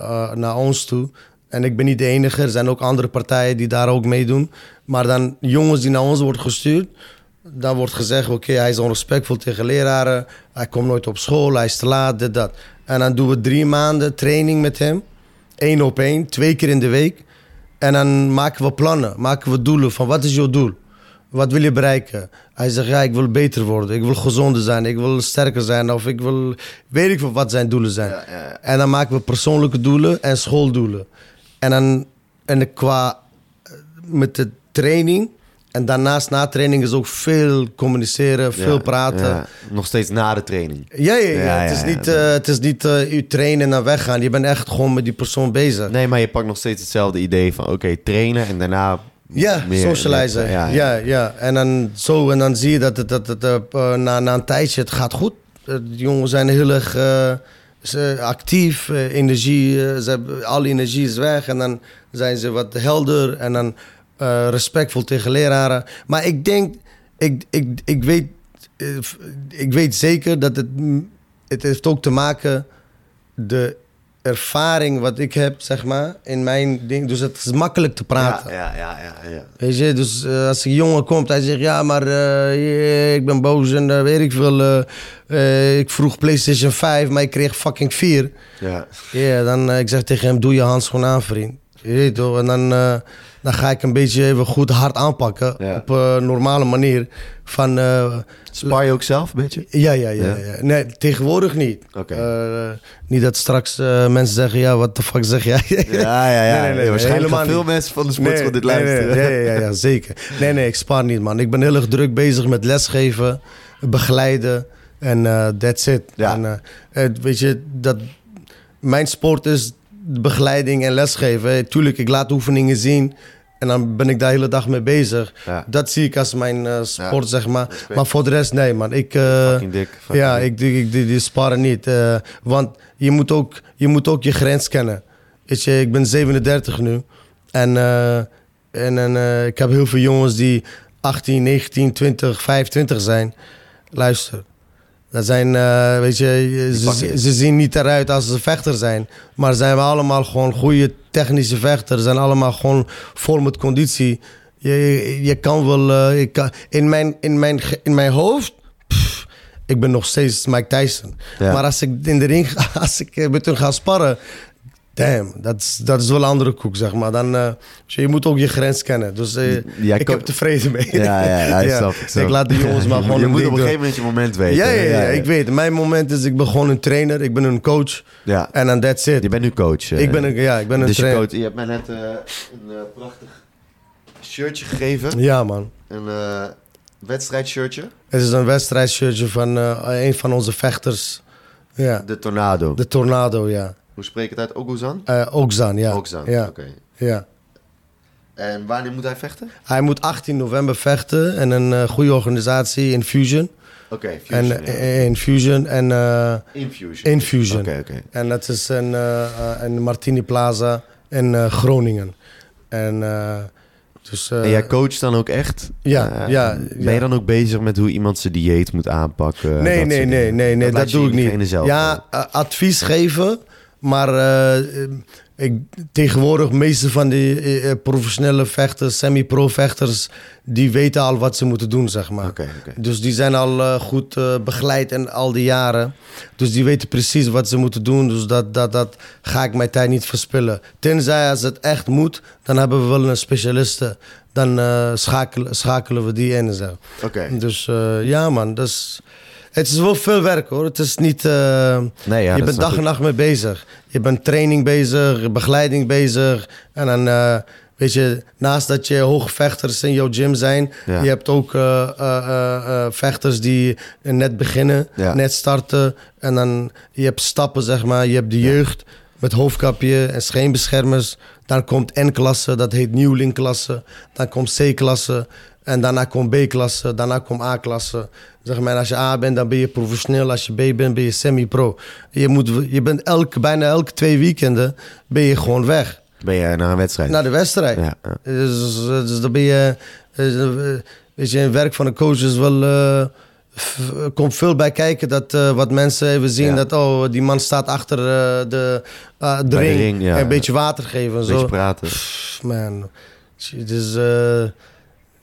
uh, naar ons toe. En ik ben niet de enige. Er zijn ook andere partijen die daar ook meedoen. Maar dan jongens die naar ons worden gestuurd. Dan wordt gezegd, oké, hij is onrespectvol tegen leraren. Hij komt nooit op school, hij is te laat, dit, dat. En dan doen we drie maanden training met hem. Eén op één, twee keer in de week. En dan maken we plannen, maken we doelen van wat is jouw doel? Wat wil je bereiken? Hij zegt, ja, ik wil beter worden. Ik wil gezonder zijn. Ik wil sterker zijn. Of ik wil... Weet ik veel wat zijn doelen zijn. Ja, ja, ja. En dan maken we persoonlijke doelen en schooldoelen. En dan... En qua... Met de training... En daarnaast na training is ook veel communiceren, veel praten. Nog steeds na de training. Ja, ja, ja. het, is niet, uh, het is niet uh, u trainen en dan weggaan. Je bent echt gewoon met die persoon bezig. Nee, maar je pakt nog steeds hetzelfde idee van... Oké, okay, trainen en daarna Ja, meer socializen. met- ja, ja, ja, En dan zo, en dan zie je dat het, dat het eh, na, na een tijdje, het gaat goed. Eh, De jongens zijn heel erg eh, ze- actief, eh, energie, eh, ze hebben, alle energie is weg. En dan zijn ze wat helder en dan eh, respectvol tegen leraren. Maar ik denk, ik, ik, ik, weet, eh, ik weet zeker dat het, mm, het heeft ook te maken de ervaring wat ik heb, zeg maar, in mijn ding. Dus het is makkelijk te praten. Ja, ja, ja, ja. Weet je, dus eh, als een jongen komt, hij zegt ja, maar ik ben boos en weet ik veel. ik vroeg PlayStation 5, maar ik kreeg fucking 4. ja. Ja, dan uh, ik zeg tegen hem, doe je handschoen aan, vriend. Je weet toch, en dan, uh, dan ga ik een beetje even goed hard aanpakken. Ja. Op een normale manier. Van, uh, Spar je ook zelf een beetje? ja, ja, ja, Ja? ja. Nee, tegenwoordig niet. Oké. Uh, niet dat straks uh, mensen zeggen, ja, wat de fuck zeg jij? Ja, ja, ja. Nee, nee, nee, waarschijnlijk helemaal gaan veel mensen van de sportschool Nee, dit nee, luisteren. Nee, ja, ja, ja, zeker. Nee, nee, ik spaar niet, man. Ik ben heel erg druk bezig met lesgeven, begeleiden en uh, that's it. Ja. En, uh, weet je, dat, mijn sport is begeleiding en lesgeven. Tuurlijk, ik laat oefeningen zien en dan ben ik daar de hele dag mee bezig. Ja. Dat zie ik als mijn uh, sport, Ja, zeg maar. respect. Maar voor de rest, nee, man. Ik, uh, Fucking dik. fucking ja, dik. ik, ik, die, die sparen niet. Uh, want je moet, ook, je moet ook je grens kennen. Weet je, ik ben 37 nu. En, en, en ik heb heel veel jongens die 18, 19, 20, 25 zijn. Luister. Dat zijn, uh, weet je, ze, ze, zien niet eruit als ze vechter zijn. Maar zijn we allemaal gewoon goede technische vechters. Zijn allemaal gewoon vol met conditie. Je, je, je kan wel, uh, je kan, in, mijn, in, mijn, in mijn hoofd, pff, ik ben nog steeds Mike Tyson. Ja. Maar als ik in de ring, als ik met hun ga sparren, damn, dat is, dat is wel een andere koek, zeg maar. Dan, uh, je moet ook je grens kennen. Dus uh, Jij ik heb tevreden mee. Ja, ja, ja, ik laat die jongens maar gewoon Je moet op een gegeven moment je moment weten. Ja, ja, ja, ik weet. Mijn moment is, ik ben gewoon een trainer. Ik ben een coach. Ja. En dan that's it. Je bent nu coach. eh. Ik ben een, ja, ik ben een dus je, trainer. coach, je hebt mij net eh, een eh, prachtig shirtje gegeven. Ja, man. Een eh wedstrijdshirtje. Het is een wedstrijdshirtje van eh, een van onze vechters. Ja. De Tornado. De Tornado, ja. Hoe spreek ik het uit? Oguzan? Eh Okzan, ja. Oguzan, Ja, oké. ja. En wanneer moet hij vechten? Hij moet 18 november vechten en een eh, goede organisatie, Infusion. Oké, En, Fusion. ja. eh, Infusion en, eh, Infusion. Infusion. Oké, oké. en dat is een, eh, eh, een Martini Plaza in eh, Groningen. En, eh, dus, eh, En jij coacht dan ook echt? Ja, Eh, ja, Ben je dan ook bezig met hoe iemand zijn dieet moet aanpakken? Nee, dat nee, nee, nee, dat, je doe ik niet. Zelf ja, eh, advies geven, maar eh, ik, tegenwoordig meeste van die eh, eh, professionele vechters, semi-pro vechters, die weten al wat ze moeten doen, zeg maar. Dus die zijn al eh, goed eh, begeleid en al die jaren. Dus die weten precies wat ze moeten doen. Dus dat, dat, dat ga ik mijn tijd niet verspillen. Tenzij als het echt moet, dan hebben we wel een specialiste. Dan eh, schakelen, schakelen we die in. Oké. Dus eh, ja, man. Dus, het is wel veel werk hoor. Het is niet. eh, Nee, ja, je bent dag en nacht mee bezig. Je bent training bezig, begeleiding bezig. En dan, eh, weet je, naast dat je hoge vechters in jouw gym zijn, Ja. je hebt ook eh, vechters die net beginnen, Ja. net starten. En dan je hebt stappen, zeg maar. Je hebt de jeugd met hoofdkapje en scheenbeschermers. Dan komt N-klasse, dat heet nieuwlingklasse. Dan komt C-klasse. En daarna komt B-klasse, daarna komt A-klasse. Zeg maar, als je A bent, dan ben je professioneel. Als je B bent, ben je semi-pro. Je, moet, je bent elke, bijna elke twee weekenden ben je gewoon weg Ben je naar een wedstrijd? naar de wedstrijd. ja. Dus, dus dan ben je... eh, Weet je, het werk van een coach is wel... f- komt veel bij kijken dat eh, wat mensen even zien Ja. dat oh die man staat achter de, de de ring, ja. en een beetje water geven en Een beetje zo. praten. Pff, man, het is, het is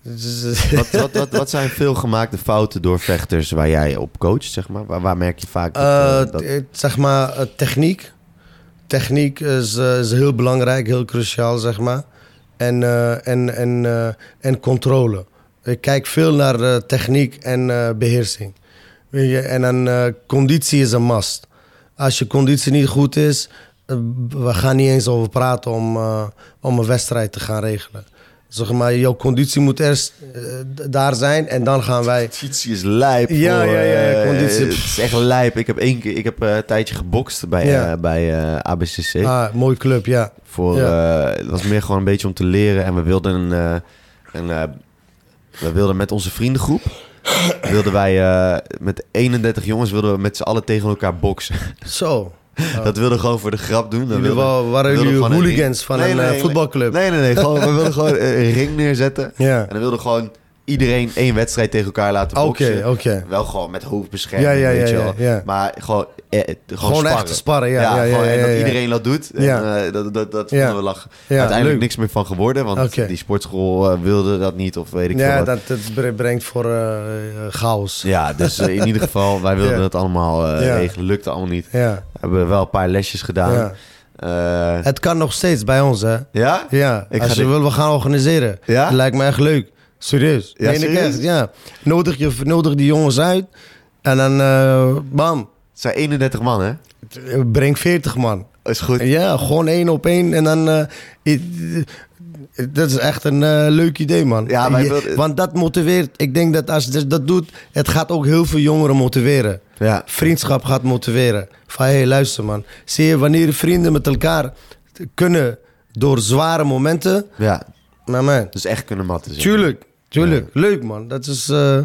wat, wat, wat, wat zijn veel gemaakte fouten door vechters waar jij op coacht, zeg maar? Waar, waar merk je vaak dat... Eh, eh, dat- t- zeg maar eh, techniek. Techniek is, eh, is heel belangrijk, heel cruciaal, zeg maar. En, eh, en, en, eh, en controle. Ik kijk veel naar eh, techniek en eh, beheersing. Weet je, en dan eh, conditie is een must. Als je conditie niet goed is, eh, we gaan niet eens over praten om, eh, om een wedstrijd te gaan regelen. Zeg maar, jouw conditie moet eerst eh, daar zijn en dan gaan wij... Conditie is lijp. Ja, ja, ja, eh, conditie. Het is echt lijp. Ik heb één keer, ik heb eh, een tijdje gebokst bij, Ja. bij ABCC. Ah, mooi club, ja. Voor, Ja. het was meer gewoon een beetje om te leren. En we wilden een, een we wilden met onze vriendengroep, wilden wij met 31 jongens wilden we met z'n allen tegen elkaar boksen. Zo. Oh. Dat wilden we gewoon voor de grap doen. Jullie wilden- waren wilden we jullie een hooligans van Nee, een nee, eh, voetbalclub? Nee, nee, nee. Gewoon, we wilden gewoon een ring neerzetten. Ja. En dan wilden gewoon iedereen één wedstrijd tegen elkaar laten Oké, boksen. oké. Wel gewoon met hoofdbescherming, Ja, ja, weet je wel. ja. Maar gewoon, eh, gewoon, Gewoon sparren. echt sparren, ja, ja, ja, gewoon, ja, en dat iedereen dat doet. En, eh, dat dat, dat vonden we lachen. Ja, Uiteindelijk leuk. niks meer van geworden, want Oké. die sportschool eh, wilde dat niet of weet ik veel Ja, wat. dat, dat bre- brengt voor eh, eh, chaos. Ja, dus eh, in ieder geval, wij wilden het allemaal eh, regelen. Lukte allemaal niet. Ja. Hebben wel een paar lesjes gedaan. Eh, Het kan nog steeds bij ons, hè? ja? Ja, Ik als ga je dit- wil, we gaan organiseren. Ja? Dat lijkt me echt leuk. Serieus. Ja, Meen serieus? echt, ja. Nodig, je, nodig die jongens uit en dan, eh, bam, Het zijn 31 man, hè? breng 40 man. Is goed. Ja, gewoon één op één en dan... eh, dat is echt een eh, leuk idee, man. Ja, Je- Want dat motiveert. Ik denk dat als je dat doet, het gaat ook heel veel jongeren motiveren. Ja. Vriendschap gaat motiveren. Van, hé, hey, luister man. Zie je, wanneer vrienden met elkaar kunnen door zware momenten... ja, man, dus echt kunnen matten. tuurlijk, tuurlijk. Leuk man, dat is... eh,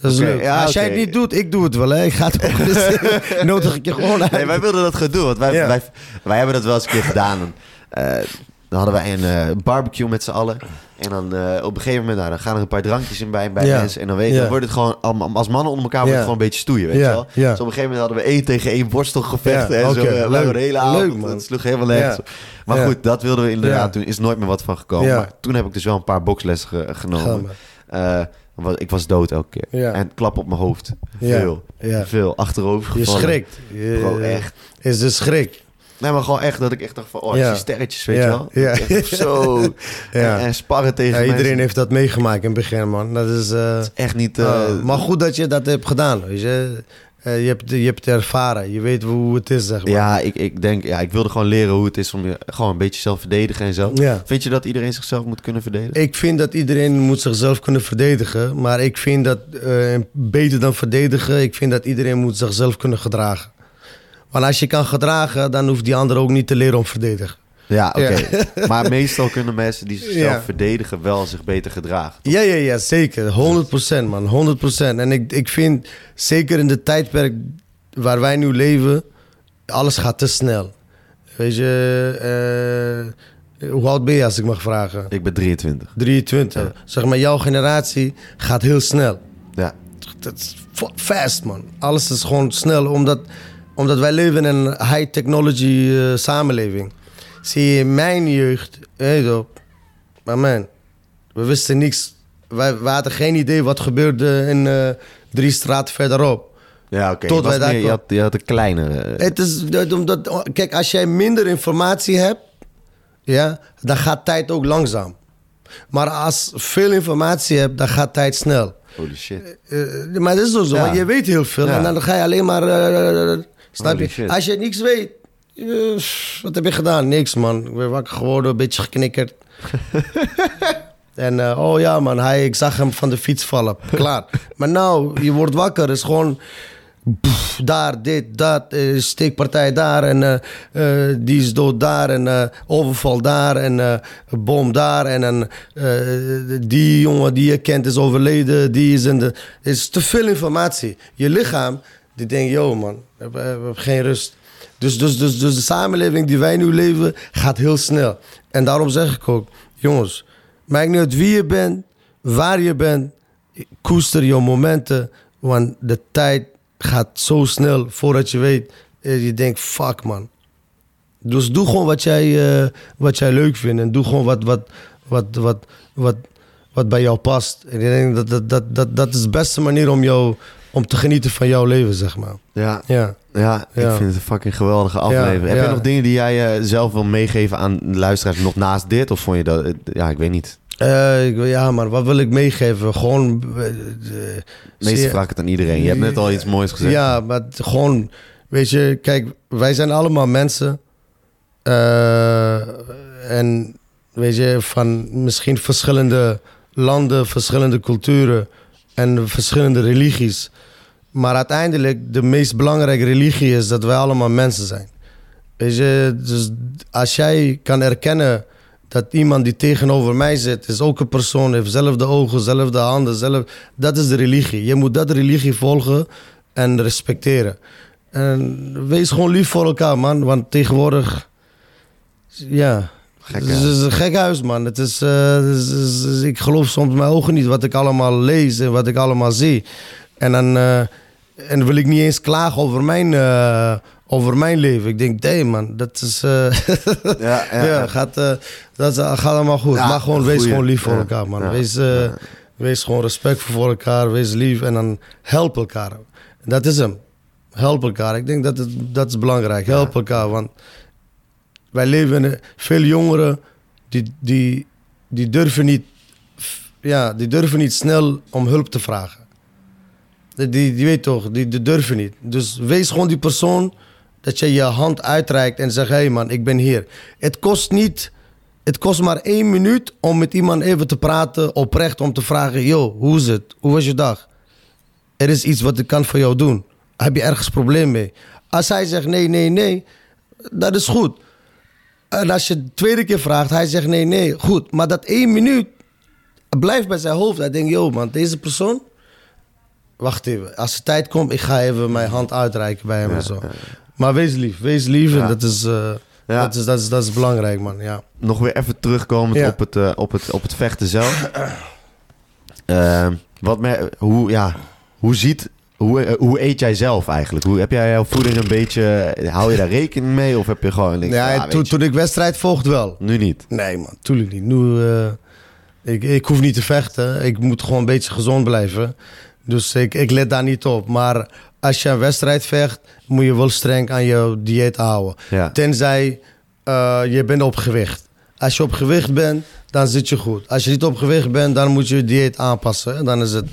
dat is leuk. ja, Als jij het niet doet, ik doe het wel. Hè. Ik ga het organiseren. Nodig ik je gewoon uit. Nee, wij wilden dat gaan doen. Want wij, wij, wij hebben dat wel eens een keer gedaan. Eh, dan hadden wij een eh, barbecue met z'n allen. En dan eh, op een gegeven moment, nou, dan gaan er een paar drankjes in bij, bij Ja. mensen. En dan, weet, je, Ja. dan wordt het gewoon, als mannen onder elkaar, wordt Ja. het gewoon een beetje stoeien, weet Ja, je wel. ja. Dus op een gegeven moment hadden we één tegen één worstelgevecht. Ja, en zo. eh, leuk. hele avond. Leuk, man. Het sloeg helemaal nergens Ja. Maar Ja. goed, dat wilden we inderdaad Ja. doen. Is nooit meer wat van gekomen. Ja. Maar toen heb ik dus wel een paar ge- Ga genomen. want ik was dood elke keer. Ja. En klap op mijn hoofd. Ja. Veel. Ja. Veel. Achterover Je gevallen. schrikt. Je, Bro, echt. Is de schrik. Nee, maar gewoon echt dat ik echt dacht van, oh, Ja. sterretjes, weet Ja. je wel. Ja. Echt Zo. Ja. En, en sparren tegen Ja, mensen. iedereen heeft dat meegemaakt in het begin, man. Dat is... eh, Echt niet... eh, ah, maar goed dat je dat hebt gedaan, weet je. Eh, je, hebt, je hebt het ervaren. Je weet hoe het is, zeg maar. ja, ik, ik denk, ja, ik wilde gewoon leren hoe het is om je gewoon een beetje zelf verdedigen en zo. Vind je dat iedereen zichzelf moet kunnen verdedigen? Ik vind dat iedereen moet zichzelf kunnen verdedigen. Maar ik vind dat eh, beter dan verdedigen. Ik vind dat iedereen moet zichzelf kunnen gedragen. Want als je kan gedragen, dan hoeft die ander ook niet te leren om verdedigen. Ja, oké. maar meestal kunnen mensen die zichzelf Ja. verdedigen wel zich beter gedragen. Ja, ja, ja, zeker. 100% man, 100%. En ik, ik vind, zeker in de tijdperk waar wij nu leven, alles gaat te snel. Weet je, eh, hoe oud ben je als ik mag vragen? Ik ben 23. 23. Zeg maar, jouw generatie gaat heel snel. Ja. Dat is fa- fast, man. Alles is gewoon snel, omdat, omdat wij leven in een high technology eh, samenleving. Zie je, mijn jeugd, je toch, maar man, we wisten niks. Wij, wij hadden geen idee wat gebeurde in eh, drie straten verderop. Ja, oké. Tot Je je, had, je had een kleinere... eh, Het is, dat- omdat, kijk, als jij minder informatie hebt, ja, dan gaat tijd ook langzaam. Maar als veel informatie hebt, dan gaat tijd snel. Holy shit. Eh, maar dat is toch zo, Ja. want je weet heel veel. Ja. En dan ga je alleen maar... snap Holy je? shit. Als je niks weet, eh, wat heb je gedaan? Niks, man. Ik ben wakker geworden, een beetje geknikkerd. en, eh, oh ja, man, hij, ik zag hem van de fiets vallen. Klaar. maar nou, je wordt wakker, is gewoon... pff, daar, dit, dat, eh, steekpartij daar en die is dood daar en overval daar en bom daar en een, eh, die jongen die je kent is overleden, die is in de... Het is te veel informatie. Je lichaam, die denkt, yo man, we hebben, we geen rust. Dus, dus, dus, dus de samenleving die wij nu leven gaat heel snel. En daarom zeg ik ook, jongens, maakt niet uit wie je bent, waar je bent, koester je momenten, want de tijd gaat zo snel voordat je weet, eh, je denkt, fuck man. Dus doe gewoon wat jij, eh, wat jij leuk vindt en doe gewoon wat, wat, wat, wat, wat, wat bij jou past. En ik denk dat dat, dat, dat, dat is de beste manier om, jou, om te genieten van jouw leven, zeg maar. Ja, Ja. ja, ik vind het een fucking geweldige aflevering. Heb je nog dingen die jij eh, zelf wil meegeven aan de luisteraars nog naast dit? Of vond je dat... eh, Ja, ik weet niet. Eh, ik ja, maar wat wil ik meegeven? Gewoon. Meestal vraag ik het aan iedereen. Je hebt net al iets moois gezegd. Ja, maar gewoon, weet je, kijk, wij zijn allemaal mensen. En weet je, van misschien verschillende landen, verschillende culturen en verschillende religies. Maar uiteindelijk, de meest belangrijke religie is dat wij allemaal mensen zijn. Weet je, dus als jij kan erkennen dat iemand die tegenover mij zit, is ook een persoon, heeft dezelfde ogen, dezelfde handen, zelf, dat is de religie. Je moet dat religie volgen en respecteren. En wees gewoon lief voor elkaar, man. Want tegenwoordig, ja, Gek, het is, een gek huis, man. Het is, eh, het is- het is- ik geloof soms mijn ogen niet wat ik allemaal lees en wat ik allemaal zie. En dan eh, en wil ik niet eens klagen over mijn, eh, over mijn leven. Ik denk, nee man, dat is... Ja, ja, ja. Gaat, dat gaat allemaal goed. Ja, maar gewoon, wees gewoon lief voor elkaar, man. Wees, wees gewoon respectvol voor elkaar. Wees lief en dan help elkaar. Dat is hem. Help elkaar. Ik denk dat het, dat is belangrijk. Help elkaar, want wij leven veel jongeren die, die, die durven niet, ja, die durven niet snel om hulp te vragen. Die, die, die weet toch, die, die durven niet. Dus wees gewoon die persoon dat je je hand uitreikt en zegt: hé hey man, ik ben hier. Het kost niet, het kost maar één minuut om met iemand even te praten, oprecht om te vragen: yo, hoe is het? Hoe was je dag? Er is iets wat ik kan voor jou doen. Heb je ergens probleem mee? Als hij zegt nee, nee, nee, dat is goed. En als je de tweede keer vraagt, hij zegt nee, nee, goed. Maar dat één minuut blijft bij zijn hoofd. Hij denkt, yo man, deze persoon... Wacht even, als de tijd komt, ik ga even mijn hand uitreiken bij hem en zo. Maar wees lief, wees lief Ja. en dat is, eh, Ja. dat, is, dat, is, dat is belangrijk man, ja. Nog weer even terugkomend Ja. op, het, eh, op, het, op het vechten zelf. Ehm, wat me, hoe, ja, hoe ziet... Hoe, eh, hoe eet jij zelf eigenlijk? Hoe, heb jij jouw voeding een beetje... Hou je daar rekening mee? Of heb je gewoon... denk, ja ah, toen, toen ik wedstrijd volgde wel. Nu niet. Nee man, tuurlijk niet. Nu, eh, ik, ik hoef niet te vechten. Ik moet gewoon een beetje gezond blijven. Dus ik, ik let daar niet op. Maar als je een wedstrijd vecht, moet je wel streng aan je dieet houden. Ja. Tenzij eh, je bent op gewicht. Als je op gewicht bent, dan zit je goed. Als je niet op gewicht bent, dan moet je je dieet aanpassen. En dan is het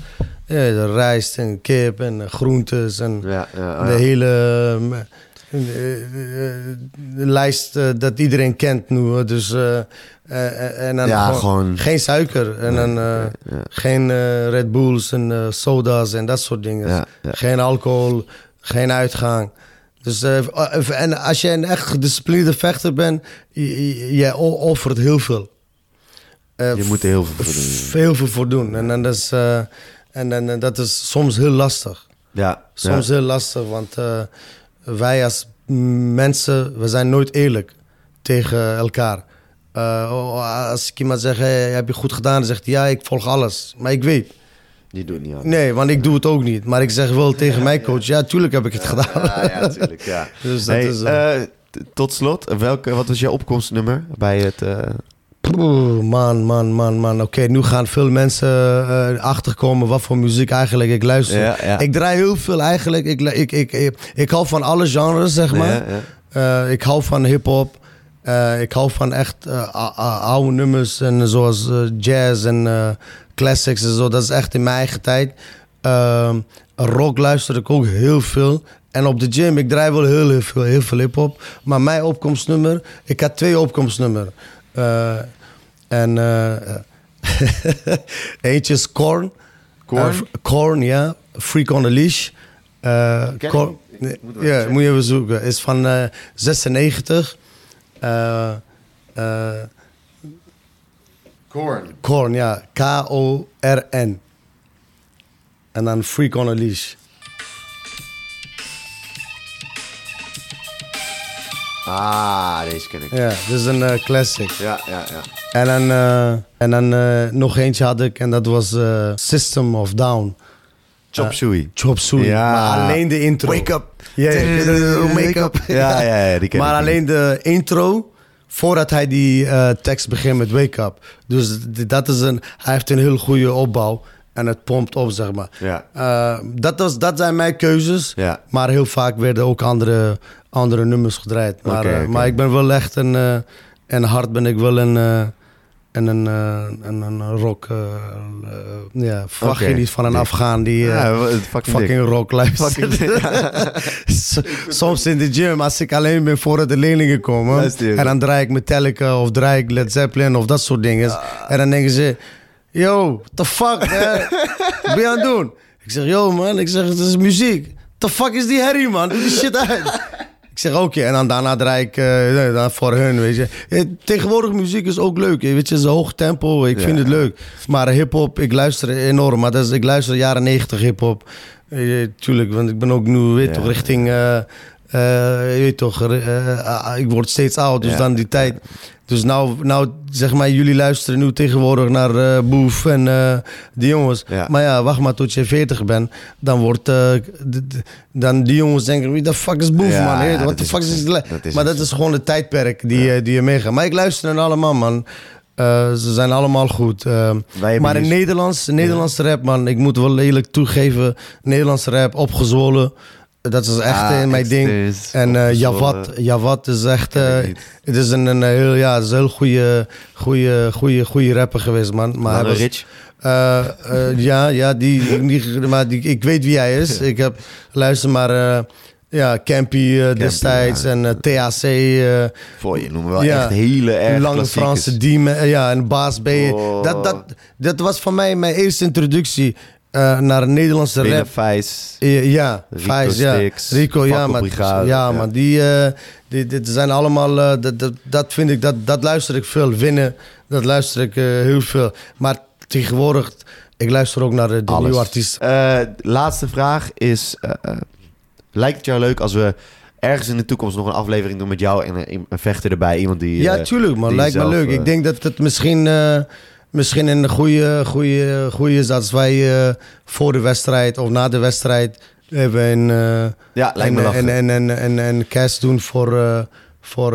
ja, de rijst en kip en eh, groentes en Ja, ja, de hele eh, eh, eh, de lijst eh, dat iedereen kent nu. Dus, eh, eh, en dan Ja, gewoon, gewoon- geen suiker. En dan eh, geen eh, Red Bulls en eh, soda's en dat soort dingen. Geen alcohol, geen uitgang. Dus, eh, en als je een echt gedisciplineerde vechter bent, o- offert heel veel. Eh, Je moet er heel veel voor doen. Veel veel voor doen. En, dat is, eh, en, eh, dat is soms heel lastig. Ja, Soms ja. heel lastig, want eh, wij als mensen, we zijn nooit eerlijk tegen elkaar. Eh, als ik iemand zeg, hey, heb je goed gedaan? Dan zegt hij, ja, ik volg alles. Maar ik weet. Die doet niet aan. Nee, want ik doe het ook niet. Maar ik zeg wel tegen mijn coach, ja, tuurlijk heb ik het gedaan. Ja, ja, natuurlijk. Ja. Dus dat Hey, is, eh, eh, tot slot, welke, wat was je opkomstnummer bij het... eh, man, man, man, man. Oké, nu gaan veel mensen achterkomen wat voor muziek eigenlijk ik luister. Ja, ja. Ik draai heel veel eigenlijk. Ik, ik, ik, ik, ik hou van alle genres, zeg maar. ik hou van hip-hop. Ik hou van echt oude nummers en zoals jazz en classics en zo. Dat is echt in mijn eigen tijd. Ehm, rock luister ik ook heel veel. En op de gym, ik draai wel heel, heel veel, heel veel hip-hop. Maar mijn opkomstnummer, ik had twee opkomstnummers. Eh, en eh, eentje is Korn. Korn? Eh, Korn, ja. Freak on the Leash. Korn- Moet ja, moet je even zoeken. Is van eh 96. Eh, eh, Korn. Korn, ja. K-O-R-N. En dan Freak on a Leash. Ah, deze ken ik. Ja, dit is een eh, classic. Ja, ja, ja. En dan, eh, en dan eh, nog eentje had ik en dat was eh, System of Down. Chop Suey. Chop Suey. Ja. Maar alleen de intro. Wake up. Ja, ja, wake up. Ja, ja, ja, die ken Maar ik alleen de intro, voordat hij die eh, tekst begint met wake up. Dus dat is een, hij heeft een heel goede opbouw. En het pompt op, zeg maar. Ja. Eh, dat, was, dat zijn mijn keuzes. Ja. Maar heel vaak werden ook andere, andere nummers gedraaid. Maar, eh, maar ik ben wel echt een... en hard ben ik wel een... en een, eh, en een rock. eh, eh, ja, verwacht je niet van een dik. Afghaan die Ja, fucking, fucking rock luistert. Soms in de gym, als ik alleen ben voordat de leerlingen komen. Luister. En dan draai ik Metallica of draai ik Led Zeppelin of dat soort dingen. En dan denken ze, yo, what the fuck, hè? Wat ben je aan het doen? Ik zeg, yo man, ik zeg, het is muziek. The fuck is die herrie man? Doe die shit uit. Ik zeg, oké, en dan daarna draai ik dan voor hun, weet je. Eh, Tegenwoordig muziek is ook leuk, eh, weet je, het is een hoog tempo, ik vind het leuk. Maar hip-hop, ik luister enorm, maar dat is, ik luister jaren negentig hip-hop. Tuurlijk, want ik ben ook nu, weet Ja. toch, richting, eh, je weet toch, ah, ik word steeds oud, dus dan die tijd. Dus nou, nou, zeg maar, jullie luisteren nu tegenwoordig naar eh Boef en eh, die jongens. Ja. Maar ja, wacht maar tot je 40 bent. Dan wordt, d- dan die jongens denken, wie de fuck is Boef, Ja, man? ja, Wat de fuck is? Dat is Maar dat is gewoon het tijdperk die, die je meegaat. Maar ik luister naar allemaal, man. Ze zijn allemaal goed. Maar in hier- Nederlands, Nederlandse rap, man. Ik moet wel eerlijk toegeven. Nederlandse rap, opgezwollen. Dat is echt Ah, eh, mijn ding. En eh opgezwollen. Jawad, Jawad is echt... Eh, het is een, een heel, ja, het is een heel goede, goede, goede, goede rapper geweest, man. Maar was- Rich. eh, eh, ja, ja die, die, maar die, ik weet wie hij is. Ik heb luister maar eh, ja, Campy eh, destijds ja. en eh, THC, eh, Voor je noemen wel Ja. echt hele erg Lange. Franse Diemen, eh, ja, en Baas B. Oh. Dat, dat, dat was voor mij mijn eerste introductie eh, naar een Nederlandse Bela rap. Vijs. Ja, Rico Vijs, ja. Rico, ja, maar, ja, ja. maar die, eh, die, dit zijn allemaal, eh, dat, dat, dat vind ik, dat, dat luister ik veel. Winnen, dat luister ik heel veel. Maar tegenwoordig, ik luister ook naar de, Alles. nieuwe artiesten. Laatste vraag is... lijkt het jou leuk als we ergens in de toekomst nog een aflevering doen met jou en een, een vechter erbij? Iemand die... Ja, tuurlijk man, die lijkt me leuk. Ik denk dat het misschien, misschien een goede, goede, goede is als wij eh, voor de wedstrijd of na de wedstrijd hebben een, eh, ja, lijkt en, me en, en, en, en, en cast doen voor, eh, voor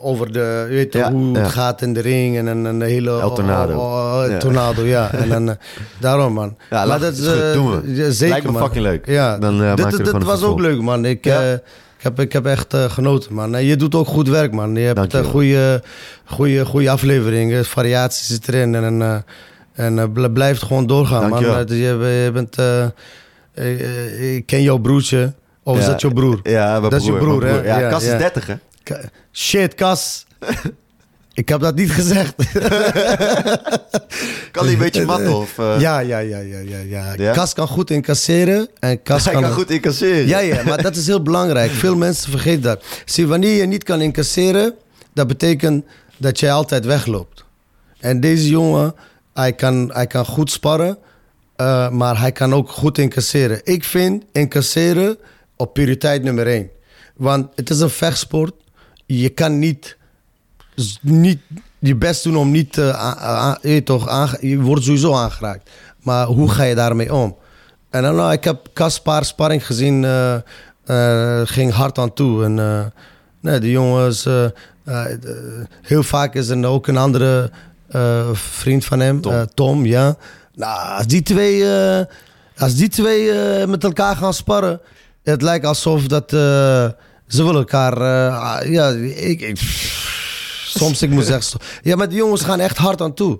over de, je weet toch Ja, hoe ja. het gaat in de ring en een, een hele... El Tornado. oh, oh, Ja. Tornado, ja. En dan, daarom man. Ja, lachen, is goed, eh, doen we. zeker lijkt me man. fucking leuk. Ja, Dan, dit, dit een was ook leuk, man. Ik, ik, heb, ik heb echt eh, genoten, man. En je doet ook goed werk, man. Je hebt een goede, goede, goede afleveringen. Variaties zit erin. En, eh en eh, bl- blijft gewoon doorgaan, man. Eh, Je, je bent... eh, eh, eh, ik ken jouw broertje. Of is dat jouw broer? Ja, Dat is je broer, hè? Ja, Kas is ja. 30, hè? Shit, Kas. ik heb dat niet gezegd. Kan hij een beetje matten? Of, eh, ja, ja, ja, ja, ja, ja. Ja? Kas kan goed incasseren. En Kas hij kan goed incasseren. Ja, ja, maar dat is heel belangrijk. Veel mensen vergeten dat. Zie, wanneer je niet kan incasseren, dat betekent dat jij altijd wegloopt. En deze jongen, hij kan, hij kan goed sparren, eh, maar hij kan ook goed incasseren. Ik vind incasseren op prioriteit nummer één. Want het is een vechtsport. Je kan niet, niet je best doen om niet... eh, a- a- je, weet toch, aange- je wordt sowieso aangeraakt. Maar hoe ga je daarmee om? En dan, nou, ik heb Kaspar sparring gezien, eh, eh, ging hard aan toe. En eh, nee, de jongens, eh, eh, eh, heel vaak is er ook een andere eh, vriend van hem, Tom. Tom, ja. Nou, als die twee, eh, als die twee eh, met elkaar gaan sparren, het lijkt alsof dat eh, ze willen elkaar, eh, ah, ja, ik, ik, soms ik moet zeggen, ja, maar die jongens gaan echt hard aan toe.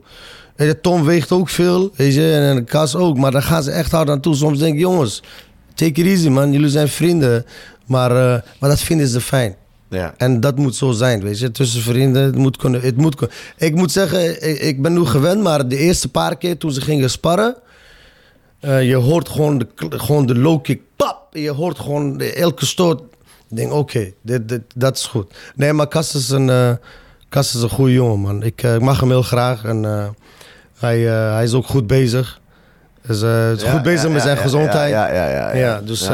Tom weegt ook veel, weet je, en Kas ook, maar daar gaan ze echt hard aan toe. Soms denk ik, jongens, take it easy man, jullie zijn vrienden. Maar, eh, maar dat vinden ze fijn. Ja. En dat moet zo zijn, weet je. Tussen vrienden, het moet kunnen. Het moet kunnen. Ik moet zeggen, ik, ik ben nu gewend, maar de eerste paar keer toen ze gingen sparren... eh, je hoort gewoon de, gewoon de low kick, pap! Je hoort gewoon de, elke stoot. Ik denk, oké, dit, dit, dat is goed. Nee, maar Kas is een, eh Kas is een goede jongen, man. Ik, eh, ik mag hem heel graag en eh, hij, eh, hij is ook goed bezig. Dus, eh, is Ja, goed bezig ja, met zijn ja, gezondheid. Ja, ja, ja. Dus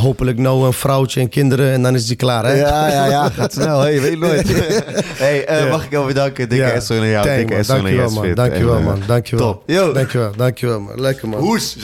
hopelijk nou een vrouwtje en kinderen en dan is die klaar, hè? Ja, ja, ja, gaat snel. Hey, weet nooit. hey, mag ik jou bedanken. Dikke. Esson en jou. Dikke man. Esson en Dankjewel, man. Dankjewel, man. Dankjewel. Top. Yo. Dankjewel, dankjewel, man. Lekker, man. Hoes.